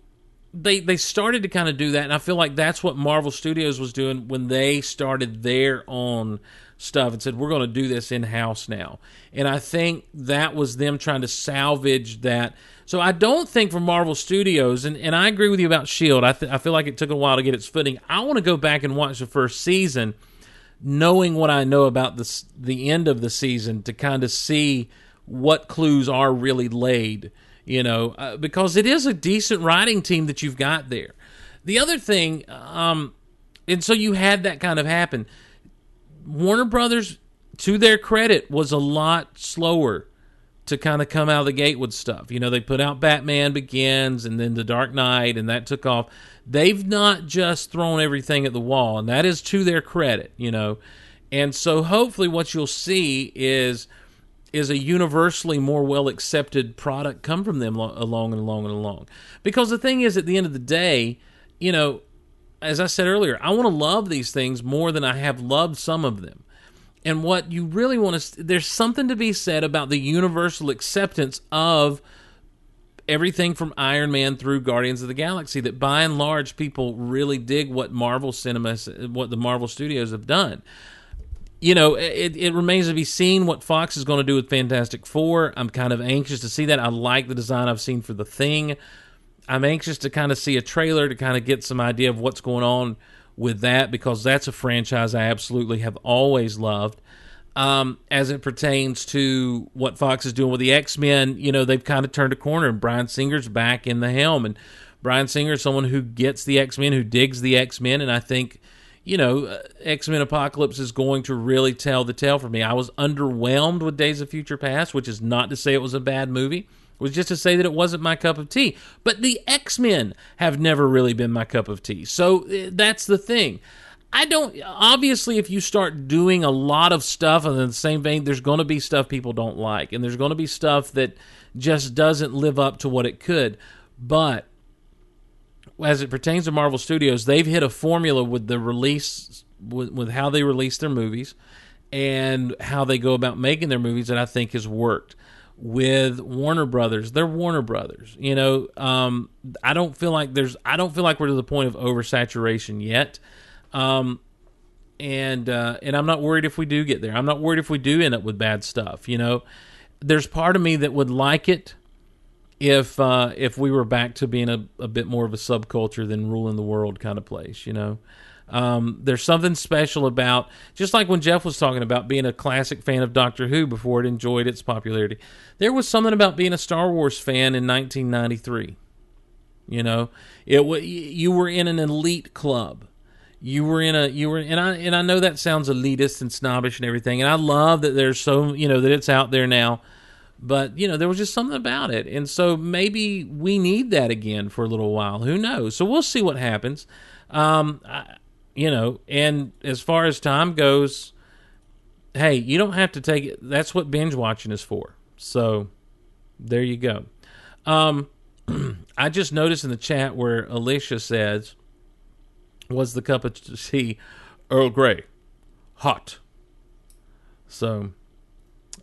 [SPEAKER 2] they they started to kind of do that and i feel like that's what marvel studios was doing when they started their own stuff and said we're going to do this in house now and i think that was them trying to salvage that so I don't think for Marvel Studios, and, and I agree with you about Shield. I th- I feel like it took a while to get its footing. I want to go back and watch the first season, knowing what I know about the the end of the season to kind of see what clues are really laid. You know, uh, because it is a decent writing team that you've got there. The other thing, um, and so you had that kind of happen. Warner Brothers, to their credit, was a lot slower to kind of come out of the gate with stuff. You know, they put out Batman Begins and then The Dark Knight, and that took off. They've not just thrown everything at the wall, and that is to their credit, you know. And so hopefully what you'll see is is a universally more well accepted product come from them along and along and along. Because the thing is at the end of the day, you know, as I said earlier, I want to love these things more than I have loved some of them. And what you really want to, there's something to be said about the universal acceptance of everything from Iron Man through Guardians of the Galaxy. That by and large, people really dig what Marvel cinemas, what the Marvel Studios have done. You know, it, it remains to be seen what Fox is going to do with Fantastic Four. I'm kind of anxious to see that. I like the design I've seen for the Thing. I'm anxious to kind of see a trailer to kind of get some idea of what's going on with that because that's a franchise I absolutely have always loved. Um, as it pertains to what Fox is doing with the X Men, you know, they've kind of turned a corner, and Bryan Singer's back in the helm. And Bryan Singer is someone who gets the X Men, who digs the X Men, and I think, you know, uh, X Men Apocalypse is going to really tell the tale for me. I was underwhelmed with Days of Future Past, which is not to say it was a bad movie It was just to say that it wasn't my cup of tea. But the X Men have never really been my cup of tea. So eh, that's the thing. I don't. Obviously, if you start doing a lot of stuff and in the same vein, there's going to be stuff people don't like, and there's going to be stuff that just doesn't live up to what it could. But as it pertains to Marvel Studios, they've hit a formula with the release, with, with how they release their movies, and how they go about making their movies that I think has worked. With Warner Brothers, they're Warner Brothers. You know, um, I don't feel like there's, I don't feel like we're to the point of oversaturation yet. Um, and uh, and I'm not worried if we do get there. I'm not worried if we do end up with bad stuff. You know, there's part of me that would like it if uh, if we were back to being a, a bit more of a subculture than ruling the world kind of place. You know, um, there's something special about just like when Jeff was talking about being a classic fan of Doctor Who before it enjoyed its popularity. There was something about being a Star Wars fan in 1993. You know, it you were in an elite club you were in a you were and I and I know that sounds elitist and snobbish and everything and I love that there's so you know that it's out there now but you know there was just something about it. And so maybe we need that again for a little while. Who knows? So we'll see what happens. Um I, you know and as far as time goes hey you don't have to take it. That's what binge watching is for. So there you go. Um I just noticed in the chat where Alicia says was the cup of tea? Earl Grey. Hot. So,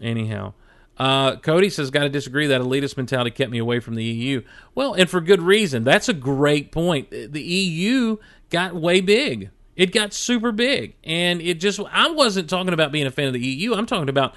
[SPEAKER 2] anyhow, uh, Cody says, "Got to disagree. That elitist mentality kept me away from the EU." Well, and for good reason. That's a great point. The EU got way big. It got super big, and it just. I wasn't talking about being a fan of the EU. I'm talking about.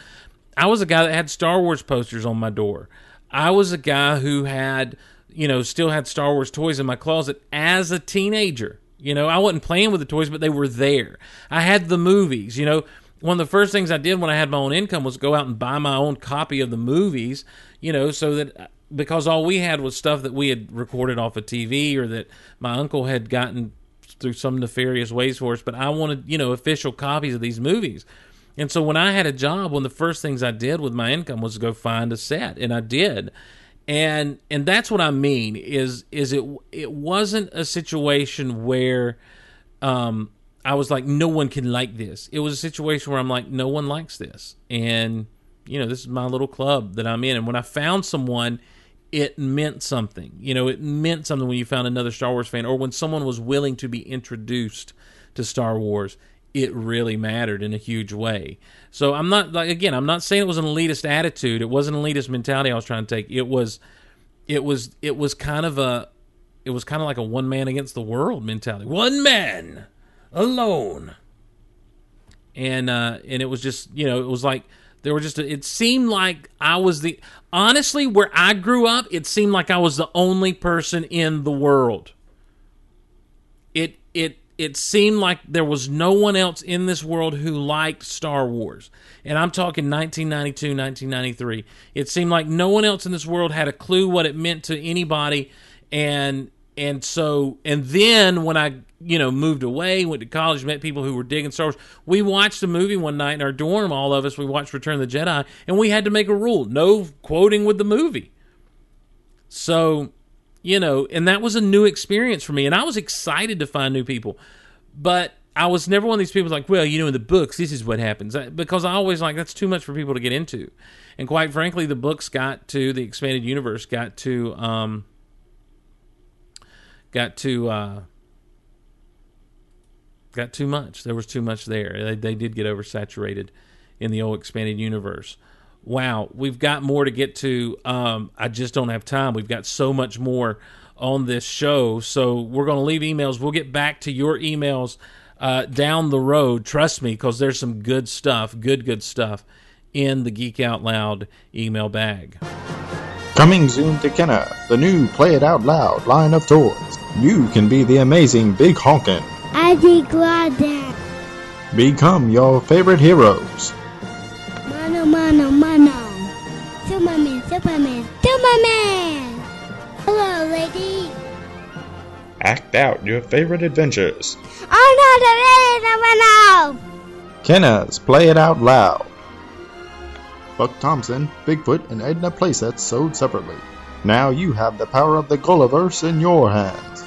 [SPEAKER 2] I was a guy that had Star Wars posters on my door. I was a guy who had, you know, still had Star Wars toys in my closet as a teenager. You know, I wasn't playing with the toys, but they were there. I had the movies. You know, one of the first things I did when I had my own income was go out and buy my own copy of the movies. You know, so that because all we had was stuff that we had recorded off of TV or that my uncle had gotten through some nefarious ways for us. But I wanted, you know, official copies of these movies. And so when I had a job, one of the first things I did with my income was go find a set, and I did. And and that's what I mean is is it it wasn't a situation where um I was like no one can like this. It was a situation where I'm like no one likes this. And you know, this is my little club that I'm in and when I found someone it meant something. You know, it meant something when you found another Star Wars fan or when someone was willing to be introduced to Star Wars it really mattered in a huge way. So I'm not like again, I'm not saying it was an elitist attitude. It wasn't an elitist mentality I was trying to take. It was it was it was kind of a it was kind of like a one man against the world mentality. One man alone. And uh and it was just, you know, it was like there were just a, it seemed like I was the honestly where I grew up, it seemed like I was the only person in the world. It it it seemed like there was no one else in this world who liked Star Wars. And I'm talking 1992, 1993. It seemed like no one else in this world had a clue what it meant to anybody and and so and then when I, you know, moved away, went to college, met people who were digging Star Wars. We watched a movie one night in our dorm, all of us, we watched Return of the Jedi, and we had to make a rule. No quoting with the movie. So you know, and that was a new experience for me. And I was excited to find new people, but I was never one of these people like, well, you know, in the books, this is what happens because I always like that's too much for people to get into. And quite frankly, the books got to the expanded universe, got to, um, got to, uh, got too much. There was too much there. They, they did get oversaturated in the old expanded universe wow, we've got more to get to. Um, I just don't have time. We've got so much more on this show. So we're going to leave emails. We'll get back to your emails uh, down the road. Trust me, because there's some good stuff, good, good stuff in the Geek Out Loud email bag.
[SPEAKER 4] Coming soon to Kenner, the new Play It Out Loud line of toys. You can be the amazing Big Honkin'.
[SPEAKER 5] I'd be glad that.
[SPEAKER 4] Become your favorite heroes.
[SPEAKER 5] Mano, mano, mano. Superman, Superman, Superman. Hello, lady.
[SPEAKER 4] Act out your favorite adventures.
[SPEAKER 5] Oh no, the lady, no,
[SPEAKER 4] Kenner's Play It Out Loud. Buck Thompson, Bigfoot, and Edna playsets sold separately. Now you have the power of the Golaverse in your hands.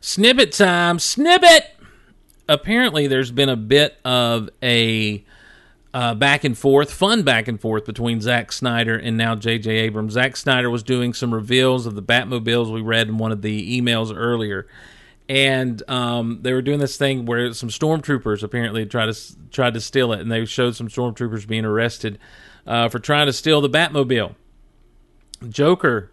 [SPEAKER 2] Snippet time, snippet! Apparently, there's been a bit of a uh, back and forth, fun back and forth between Zack Snyder and now J.J. Abrams. Zack Snyder was doing some reveals of the Batmobiles we read in one of the emails earlier, and um, they were doing this thing where some stormtroopers apparently tried to tried to steal it, and they showed some stormtroopers being arrested uh, for trying to steal the Batmobile. Joker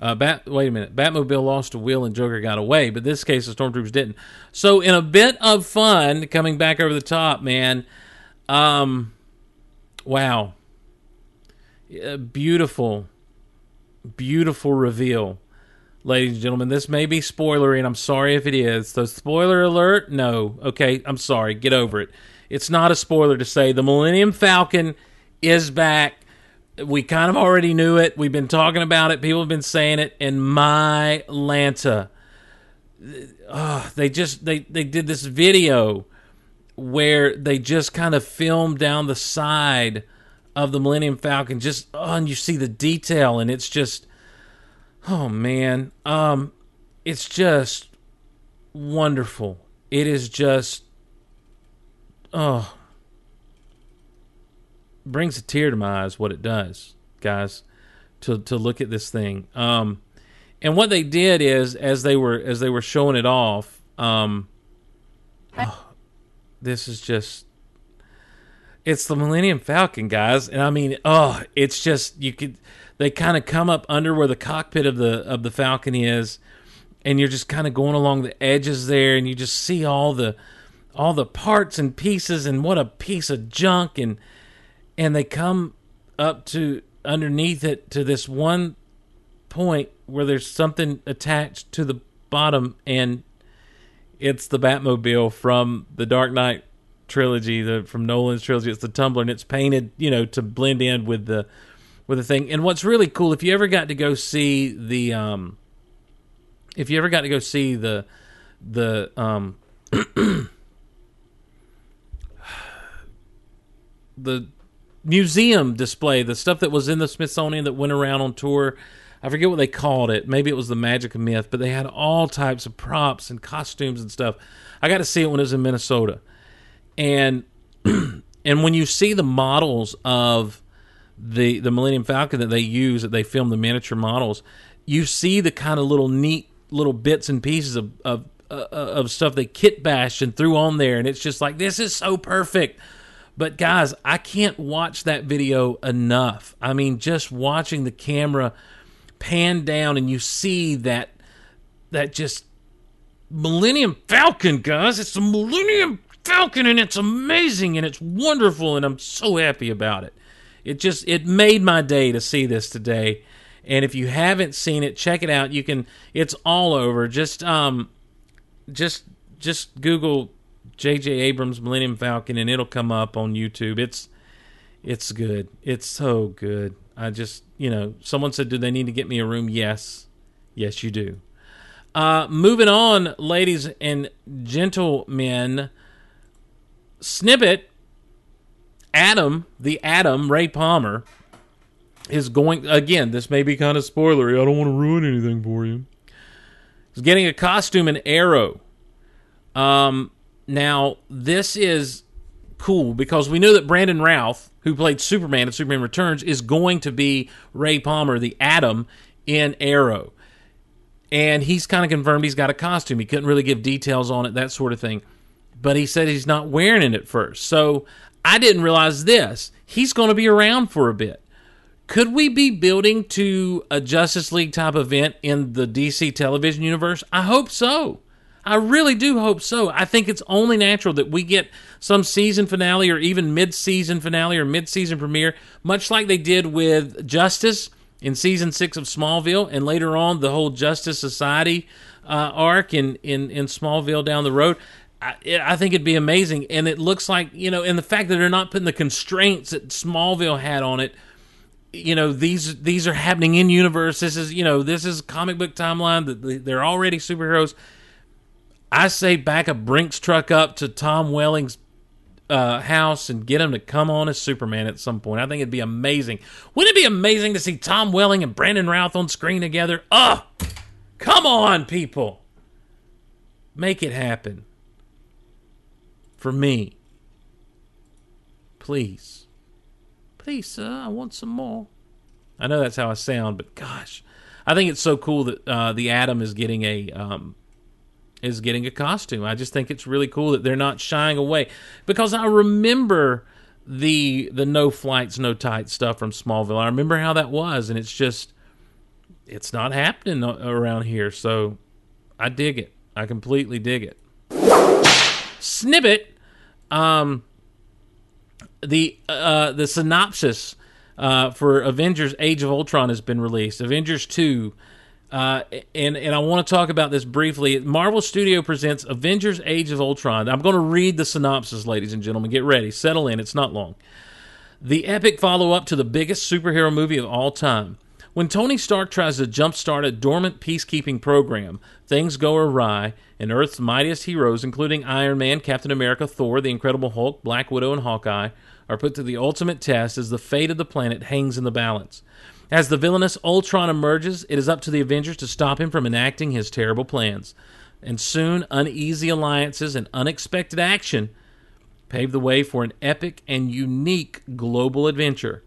[SPEAKER 2] uh, Bat. Wait a minute. Batmobile lost a wheel and Joker got away, but this case the stormtroopers didn't. So in a bit of fun, coming back over the top, man. Um, wow. Uh, beautiful, beautiful reveal, ladies and gentlemen. This may be spoilery, and I'm sorry if it is. So spoiler alert. No. Okay. I'm sorry. Get over it. It's not a spoiler to say the Millennium Falcon is back we kind of already knew it. We've been talking about it. People have been saying it. And my Lanta, oh, they just they they did this video where they just kind of filmed down the side of the Millennium Falcon. Just oh, and you see the detail, and it's just oh man, um, it's just wonderful. It is just oh brings a tear to my eyes what it does, guys, to to look at this thing. Um, and what they did is as they were as they were showing it off, um, oh, this is just it's the Millennium Falcon, guys, and I mean, oh, it's just you could they kind of come up under where the cockpit of the of the Falcon is, and you're just kind of going along the edges there, and you just see all the all the parts and pieces, and what a piece of junk and and they come up to underneath it to this one point where there's something attached to the bottom and it's the Batmobile from the Dark Knight trilogy, the from Nolan's trilogy. It's the tumbler and it's painted, you know, to blend in with the with the thing. And what's really cool, if you ever got to go see the um if you ever got to go see the the um the museum display, the stuff that was in the Smithsonian that went around on tour. I forget what they called it. Maybe it was the Magic of Myth, but they had all types of props and costumes and stuff. I got to see it when it was in Minnesota, and and when you see the models of the the Millennium Falcon that they use, that they film the miniature models, you see the kind of little neat little bits and pieces of of uh, of stuff they kit bashed and threw on there, and it's just like this is so perfect. But guys, I can't watch that video enough. I mean, just watching the camera pan down and you see that that just Millennium Falcon, guys. It's the Millennium Falcon and it's amazing and it's wonderful and I'm so happy about it. It just it made my day to see this today. And if you haven't seen it, check it out. You can it's all over. Just um just just Google J.J. Abrams Millennium Falcon, and it'll come up on YouTube. It's it's good. It's so good. I just you know, someone said, "Do they need to get me a room?" Yes, yes, you do. Uh, moving on, ladies and gentlemen. Snippet. Adam, the Adam Ray Palmer, is going again. This may be kind of spoilery. I don't want to ruin anything for you. He's getting a costume in Arrow. Um, now, this is cool because we know that Brandon Routh, who played Superman in Superman Returns, is going to be Ray Palmer, the Atom, in Arrow. And he's kind of confirmed he's got a costume. He couldn't really give details on it, that sort of thing. But he said he's not wearing it at first. So I didn't realize this. He's going to be around for a bit. Could we be building to a Justice League type event in the DC television universe? I hope so. I really do hope so. I think it's only natural that we get some season finale or even mid-season finale or mid-season premiere, much like they did with Justice in season six of Smallville, and later on the whole Justice Society uh, arc in, in in Smallville down the road. I, I think it'd be amazing, and it looks like you know, and the fact that they're not putting the constraints that Smallville had on it you know these these are happening in universe this is you know this is comic book timeline that they're already superheroes I say back a Brinks truck up to Tom Welling's uh, house and get him to come on as Superman at some point. I think it'd be amazing. Wouldn't it be amazing to see Tom Welling and Brandon Routh on screen together? Oh, come on, people. Make it happen. For me. Please. Please, sir, I want some more. I know that's how I sound, but gosh, I think it's so cool that uh, the Atom is getting a um, is getting a costume. I just think it's really cool that they're not shying away because I remember the the no flights, no tight stuff from Smallville. I remember how that was, and it's just it's not happening around here. So I dig it. I completely dig it. Snippet. Um, the uh, the synopsis uh, for Avengers: Age of Ultron has been released. Avengers two, uh, and and I want to talk about this briefly. Marvel Studio presents Avengers: Age of Ultron. I'm going to read the synopsis, ladies and gentlemen. Get ready, settle in. It's not long. The epic follow up to the biggest superhero movie of all time. When Tony Stark tries to jumpstart a dormant peacekeeping program, things go awry, and Earth's mightiest heroes, including Iron Man, Captain America, Thor, the Incredible Hulk, Black Widow, and Hawkeye, are put to the ultimate test as the fate of the planet hangs in the balance. As the villainous Ultron emerges, it is up to the Avengers to stop him from enacting his terrible plans. And soon, uneasy alliances and unexpected action pave the way for an epic and unique global adventure.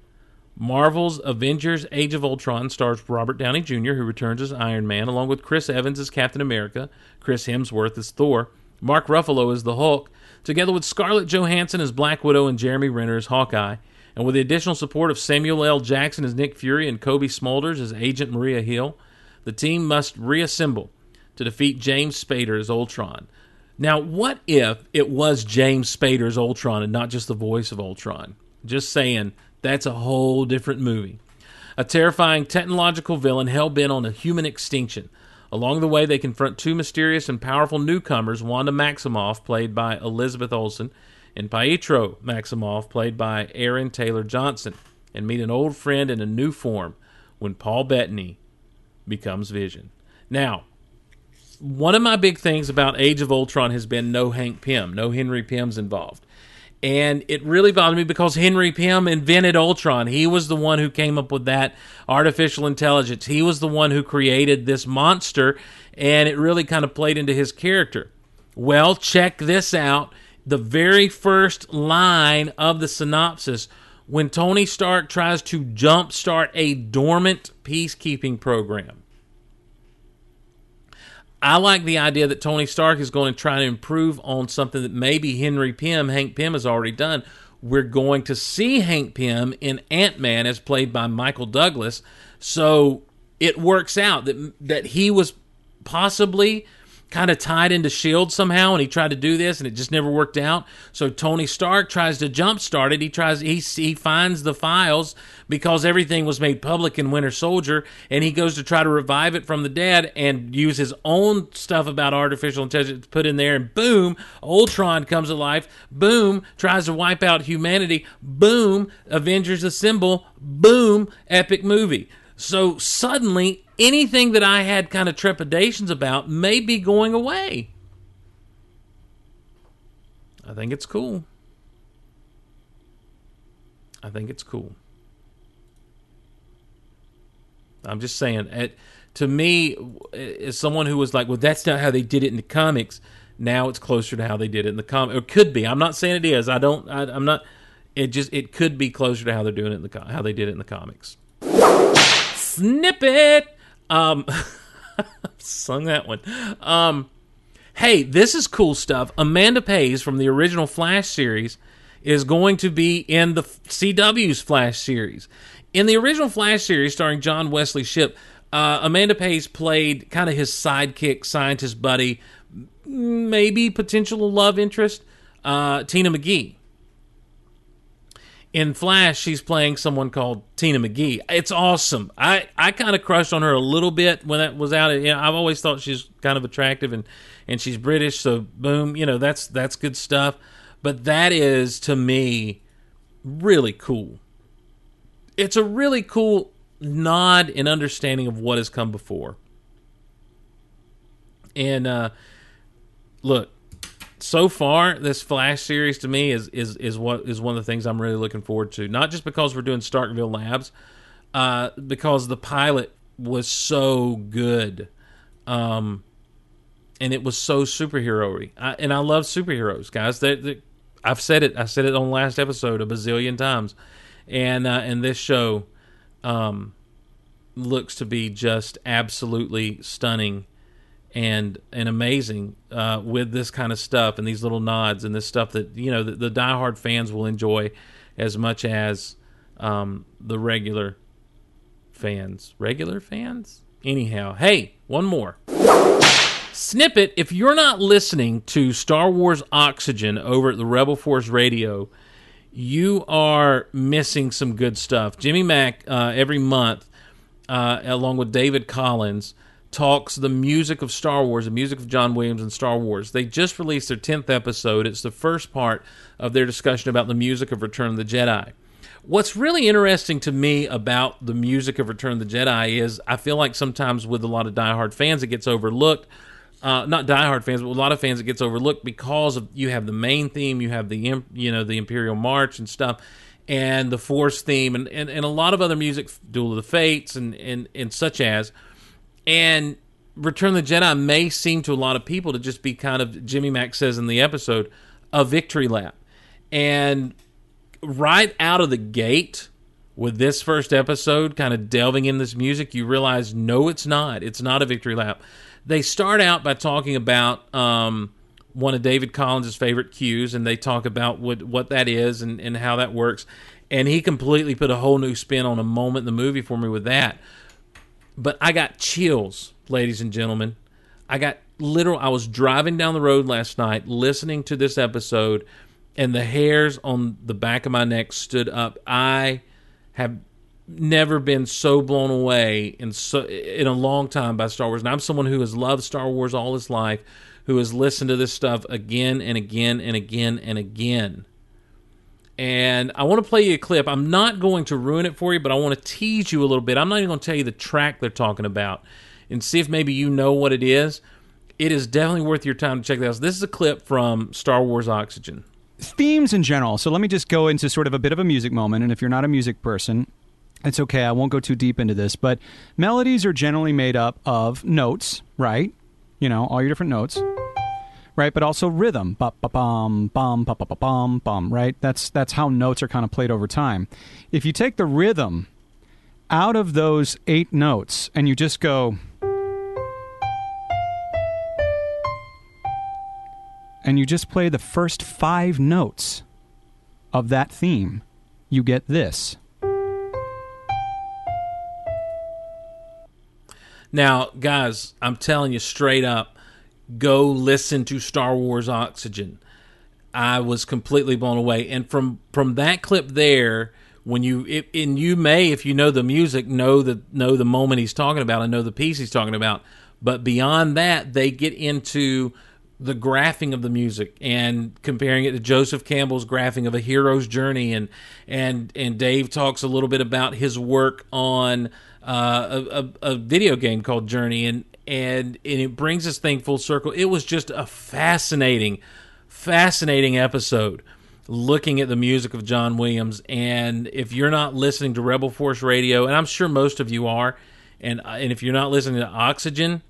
[SPEAKER 2] Marvel's Avengers Age of Ultron stars Robert Downey Jr., who returns as Iron Man, along with Chris Evans as Captain America, Chris Hemsworth as Thor, Mark Ruffalo as the Hulk, together with Scarlett Johansson as Black Widow and Jeremy Renner as Hawkeye, and with the additional support of Samuel L. Jackson as Nick Fury and Cobie Smulders as Agent Maria Hill. The team must reassemble to defeat James Spader as Ultron. Now, what if it was James Spader as Ultron and not just the voice of Ultron? Just saying, that's a whole different movie. A terrifying technological villain hell bent on a human extinction. Along the way, they confront two mysterious and powerful newcomers Wanda Maximoff, played by Elizabeth Olsen, and Pietro Maximoff, played by Aaron Taylor Johnson, and meet an old friend in a new form when Paul Bettany becomes Vision. Now, one of my big things about Age of Ultron has been no Hank Pym, no Henry Pym's involved. And it really bothered me because Henry Pym invented Ultron. He was the one who came up with that artificial intelligence. He was the one who created this monster, and it really kind of played into his character. Well, check this out. The very first line of the synopsis when Tony Stark tries to jumpstart a dormant peacekeeping program. I like the idea that Tony Stark is going to try to improve on something that maybe Henry Pym, Hank Pym, has already done. We're going to see Hank Pym in Ant Man as played by Michael Douglas. So it works out that that he was possibly kind of tied into Shield somehow, and he tried to do this, and it just never worked out. So Tony Stark tries to jumpstart it. He tries he he finds the files because everything was made public in Winter Soldier, and he goes to try to revive it from the dead and use his own stuff about artificial intelligence put in there, and boom, Ultron comes to life. Boom, tries to wipe out humanity. Boom, Avengers assemble. Boom, epic movie. So suddenly, anything that I had kind of trepidations about may be going away. I think it's cool. I think it's cool. I'm just saying, it, to me, as someone who was like, well, that's not how they did it in the comics. Now it's closer to how they did it in the comic. It could be. I'm not saying it is. I don't. I, I'm not. It just. It could be closer to how they're doing it in the how they did it in the comics snippet. Um, sung that one. Um, hey, this is cool stuff. Amanda Pays from the original Flash series is going to be in the CW's Flash series. In the original Flash series, starring John Wesley Shipp, uh, Amanda Pays played kind of his sidekick, scientist buddy, maybe potential love interest, uh, Tina McGee in Flash, she's playing someone called Tina McGee. It's awesome. I, I kind of crushed on her a little bit when that was out. You know, I've always thought she's kind of attractive and, and she's British, so boom, you know that's that's good stuff. But that is to me really cool. It's a really cool nod and understanding of what has come before. And uh, look, so far this flash series to me is is is what is one of the things i'm really looking forward to not just because we're doing starkville labs uh because the pilot was so good um and it was so superhero-y. I, and I love superheroes, guys. They, I've said it. I said it on last episode a bazillion times, and uh, and this show um, looks to be just absolutely stunning and and amazing uh, with this kind of stuff and these little nods and this stuff that you know the, the diehard fans will enjoy as much as um, the regular fans. Regular fans. Anyhow, hey, one more snippet. If you're not listening to Star Wars Oxygen over at the Rebel Force Radio, you are missing some good stuff. Jimmy Mac uh, every month, uh, along with David Collins, talks the music of Star Wars, the music of John Williams and Star Wars. They just released their 10th episode. It's the first part of their discussion about the music of Return of the Jedi. What's really interesting to me about the music of Return of the Jedi is I feel like sometimes with a lot of diehard fans it gets overlooked. Uh, not diehard fans, but a lot of fans it gets overlooked because of you have the main theme, you have the you know the Imperial March and stuff, and the Force theme, and, and, and a lot of other music, Duel of the Fates, and and and such as. And Return of the Jedi may seem to a lot of people to just be kind of Jimmy Mac says in the episode a victory lap, and right out of the gate with this first episode, kind of delving in this music, you realize no, it's not. It's not a victory lap. They start out by talking about um, one of David Collins' favorite cues, and they talk about what what that is and, and how that works. And he completely put a whole new spin on a moment in the movie for me with that. But I got chills, ladies and gentlemen. I got literal. I was driving down the road last night, listening to this episode, and the hairs on the back of my neck stood up. I have never been so blown away in so in a long time by Star Wars. And I'm someone who has loved Star Wars all his life, who has listened to this stuff again and again and again and again. And I want to play you a clip. I'm not going to ruin it for you, but I want to tease you a little bit. I'm not even going to tell you the track they're talking about and see if maybe you know what it is. It is definitely worth your time to check out. This is a clip from Star Wars Oxygen.
[SPEAKER 6] themes in general. So let me just go into sort of a bit of a music moment. And if you're not a music person, it's okay. I won't go too deep into this. But melodies are generally made up of notes, right? You know, all your different notes, right? But also rhythm, ba ba bum bum ba ba bum bum, right? That's that's how notes are kind of played over time. If you take the rhythm out of those eight notes and you just go. And you just play the first five notes of that theme, you get this.
[SPEAKER 2] Now, guys, I'm telling you straight up, go listen to Star Wars Oxygen. I was completely blown away, and from from that clip there, when you it, and you may, if you know the music, know the know the moment he's talking about and know the piece he's talking about. But beyond that, they get into the graphing of the music and comparing it to Joseph Campbell's graphing of a hero's journey and and and Dave talks a little bit about his work on uh, a, a, a video game called Journey and and and it brings this thing full circle. It was just a fascinating, fascinating episode looking at the music of John Williams. And if you're not listening to Rebel Force Radio, and I'm sure most of you are, and and if you're not listening to Oxygen,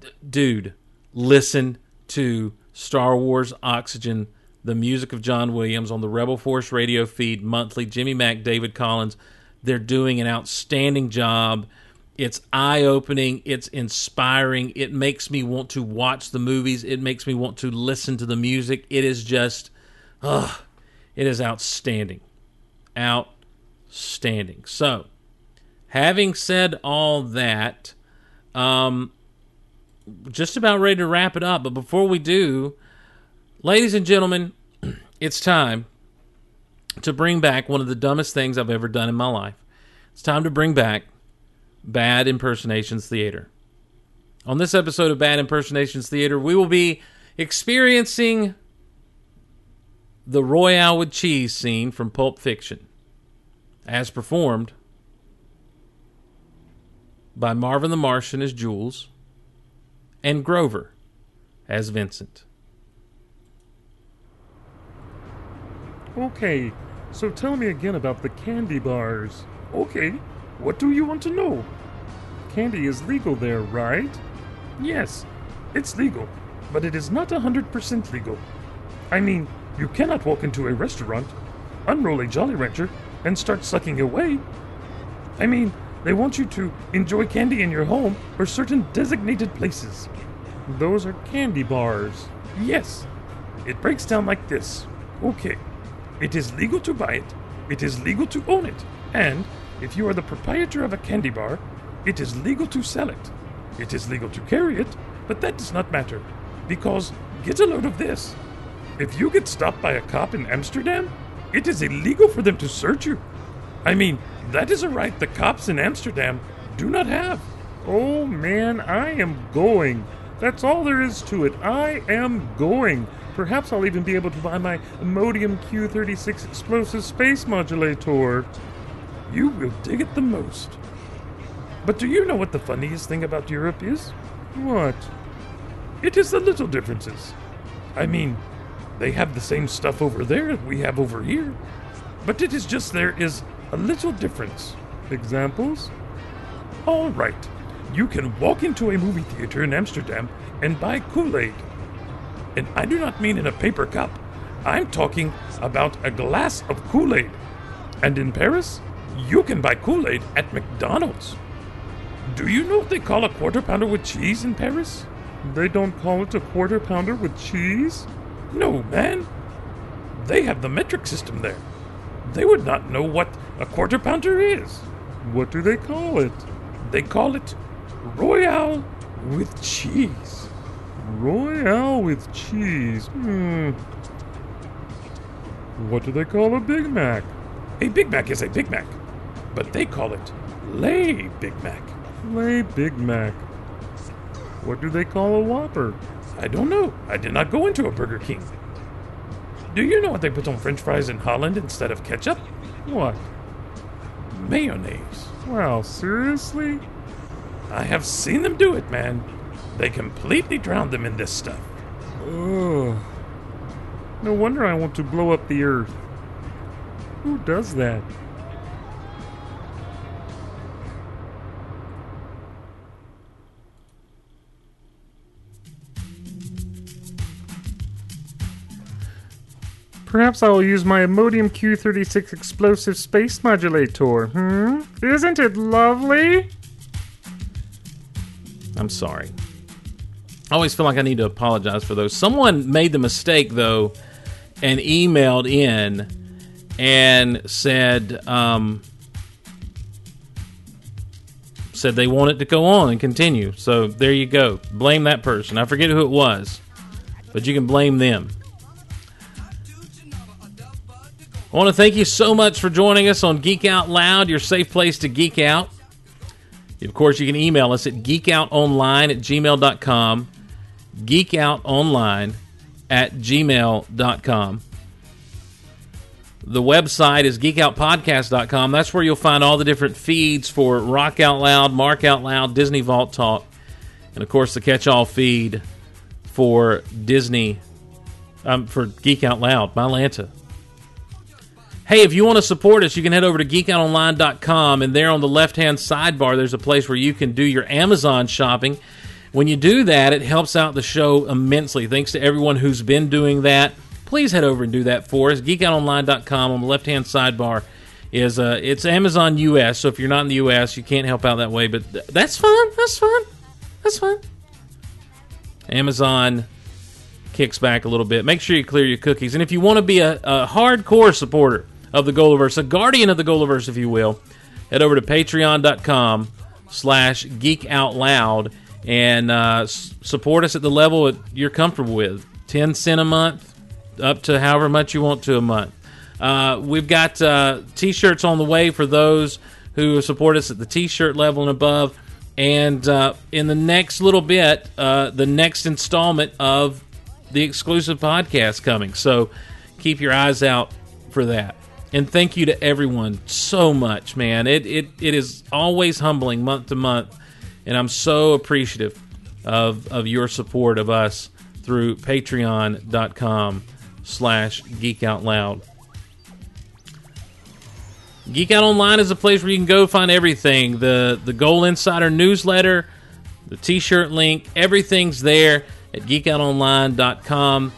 [SPEAKER 2] d- dude, listen to Star Wars Oxygen, the music of John Williams on the Rebel Force radio feed monthly. Jimmy Mac, David Collins, they're doing an outstanding job. It's eye opening, it's inspiring. It makes me want to watch the movies, it makes me want to listen to the music. It is just, ugh, it is outstanding. Outstanding. So, having said all that, um, just about ready to wrap it up. But before we do, ladies and gentlemen, it's time to bring back one of the dumbest things I've ever done in my life. It's time to bring back Bad Impersonations Theater. On this episode of Bad Impersonations Theater, we will be experiencing the Royale with Cheese scene from Pulp Fiction, as performed by Marvin the Martian as Jules and Grover as Vincent.
[SPEAKER 7] Okay, so tell me again about the candy bars. Okay, what do you want to know? Candy is legal there, right? Yes. It's legal, but it is not 100% legal. I mean, you cannot walk into a restaurant, unroll a Jolly Rancher, and start sucking away. I mean, they want you to enjoy candy in your home or certain designated places. Those are candy bars. Yes. It breaks down like this. Okay. It is legal to buy it, it is legal to own it, and if you are the proprietor of a candy bar, it is legal to sell it. It is legal to carry it, but that does not matter. Because, get a load of this. If you get stopped by a cop in Amsterdam, it is illegal for them to search you. I mean, that is a right the cops in Amsterdam do not have. Oh man, I am going. That's all there is to it. I am going. Perhaps I'll even be able to buy my Illudium Q36 explosive space modulator. You will dig it the most. But do you know what the funniest thing about Europe is? What? It is the little differences. I mean, they have the same stuff over there we have over here. But it is just there is a little difference. Examples? All right. You can walk into a movie theater in Amsterdam and buy Kool Aid. And I do not mean in a paper cup. I'm talking about a glass of Kool Aid. And in Paris, you can buy Kool Aid at McDonald's. Do you know what they call a quarter pounder with cheese in Paris? They don't call it a quarter pounder with cheese? No, man. They have the metric system there. They would not know what a quarter pounder is. What do they call it? They call it Royale with cheese. Royale with cheese. Hmm. What do they call a Big Mac? A Big Mac is a Big Mac, but they call it Lay Big Mac. Lay Big Mac. What do they call a Whopper? I don't know. I did not go into a Burger King. Do you know what they put on French fries in Holland instead of ketchup? What? Mayonnaise. Wow, seriously? I have seen them do it, man. They completely drown them in this stuff. Ugh. No wonder I want to blow up the earth. Who does that? Perhaps I will use my Illudium Q36 explosive space modulator. Hmm? Isn't it lovely?
[SPEAKER 2] I'm sorry. I always feel like I need to apologize for those. Someone made the mistake though, and emailed in and said um, said they want it to go on and continue. So there you go. Blame that person. I forget who it was, but you can blame them. I want to thank you so much for joining us on Geek Out Loud, your safe place to geek out. Of course, you can email us at geekoutonline at gmail.com. Geekoutonline at gmail.com. The website is geekoutpodcast.com. That's where you'll find all the different feeds for Rock Out Loud, Mark Out Loud, Disney Vault Talk, and of course the catch all feed for Disney, um, for Geek Out Loud, Mylanta. Hey, if you want to support us, you can head over to geekoutonline.com, and there on the left hand sidebar, there's a place where you can do your Amazon shopping. When you do that, it helps out the show immensely. Thanks to everyone who's been doing that. Please head over and do that for us. Geekoutonline.com on the left hand sidebar is uh, it's Amazon US. So if you're not in the US, you can't help out that way. But th- that's fine. That's fine. That's fine. Amazon kicks back a little bit. Make sure you clear your cookies. And if you want to be a, a hardcore supporter of the Golaverse, a guardian of the Golaverse, if you will, head over to patreon.com slash geek out loud and uh, support us at the level that you're comfortable with. 10 cent a month, up to however much you want to a month. Uh, we've got uh, t-shirts on the way for those who support us at the t-shirt level and above. And uh, in the next little bit, uh, the next installment of the exclusive podcast coming. So keep your eyes out for that. And thank you to everyone so much, man. It it, it is always humbling month to month, and I'm so appreciative of of your support of us through patreon.com slash geek out loud. Geek Out Online is a place where you can go find everything. The the Goal Insider newsletter, the t-shirt link, everything's there at geekoutonline.com,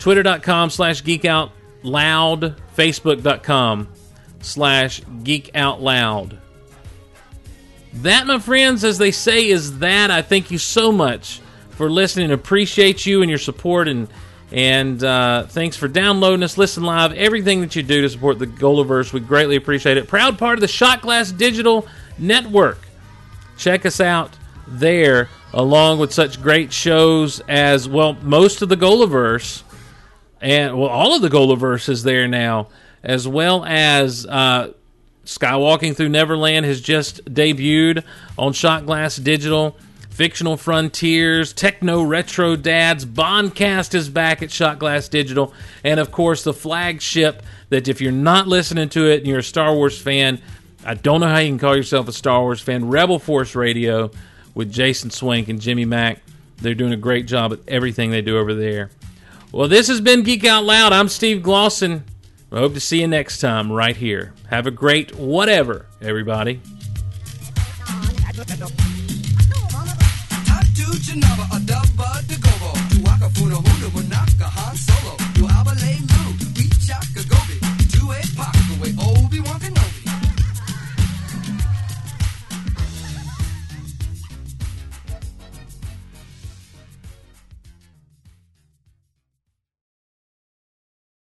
[SPEAKER 2] twitter.com slash geekoutloud, facebook.com slash geek out loud. That, my friends, as they say, is that. I thank you so much for listening. Appreciate you and your support, and and uh, thanks for downloading us, listen live, everything that you do to support the Golaverse. We greatly appreciate it. Proud part of the Shot Glass Digital Network. Check us out there, along with such great shows as well. Most of the Golaverse, and well, all of the Golaverse is there now, as well as. Uh, Skywalking Through Neverland has just debuted on Shot Glass Digital. Fictional Frontiers, Techno Retro Dads, Bondcast is back at Shot Glass Digital, and of course the flagship that if you're not listening to it and you're a Star Wars fan, I don't know how you can call yourself a Star Wars fan. Rebel Force Radio with Jason Swank and Jimmy Mac. They're doing a great job at everything they do over there. Well, this has been Geek Out Loud. I'm Steve Glosson. I hope to see you next time right here. Have a great whatever, everybody.
[SPEAKER 8] Genova,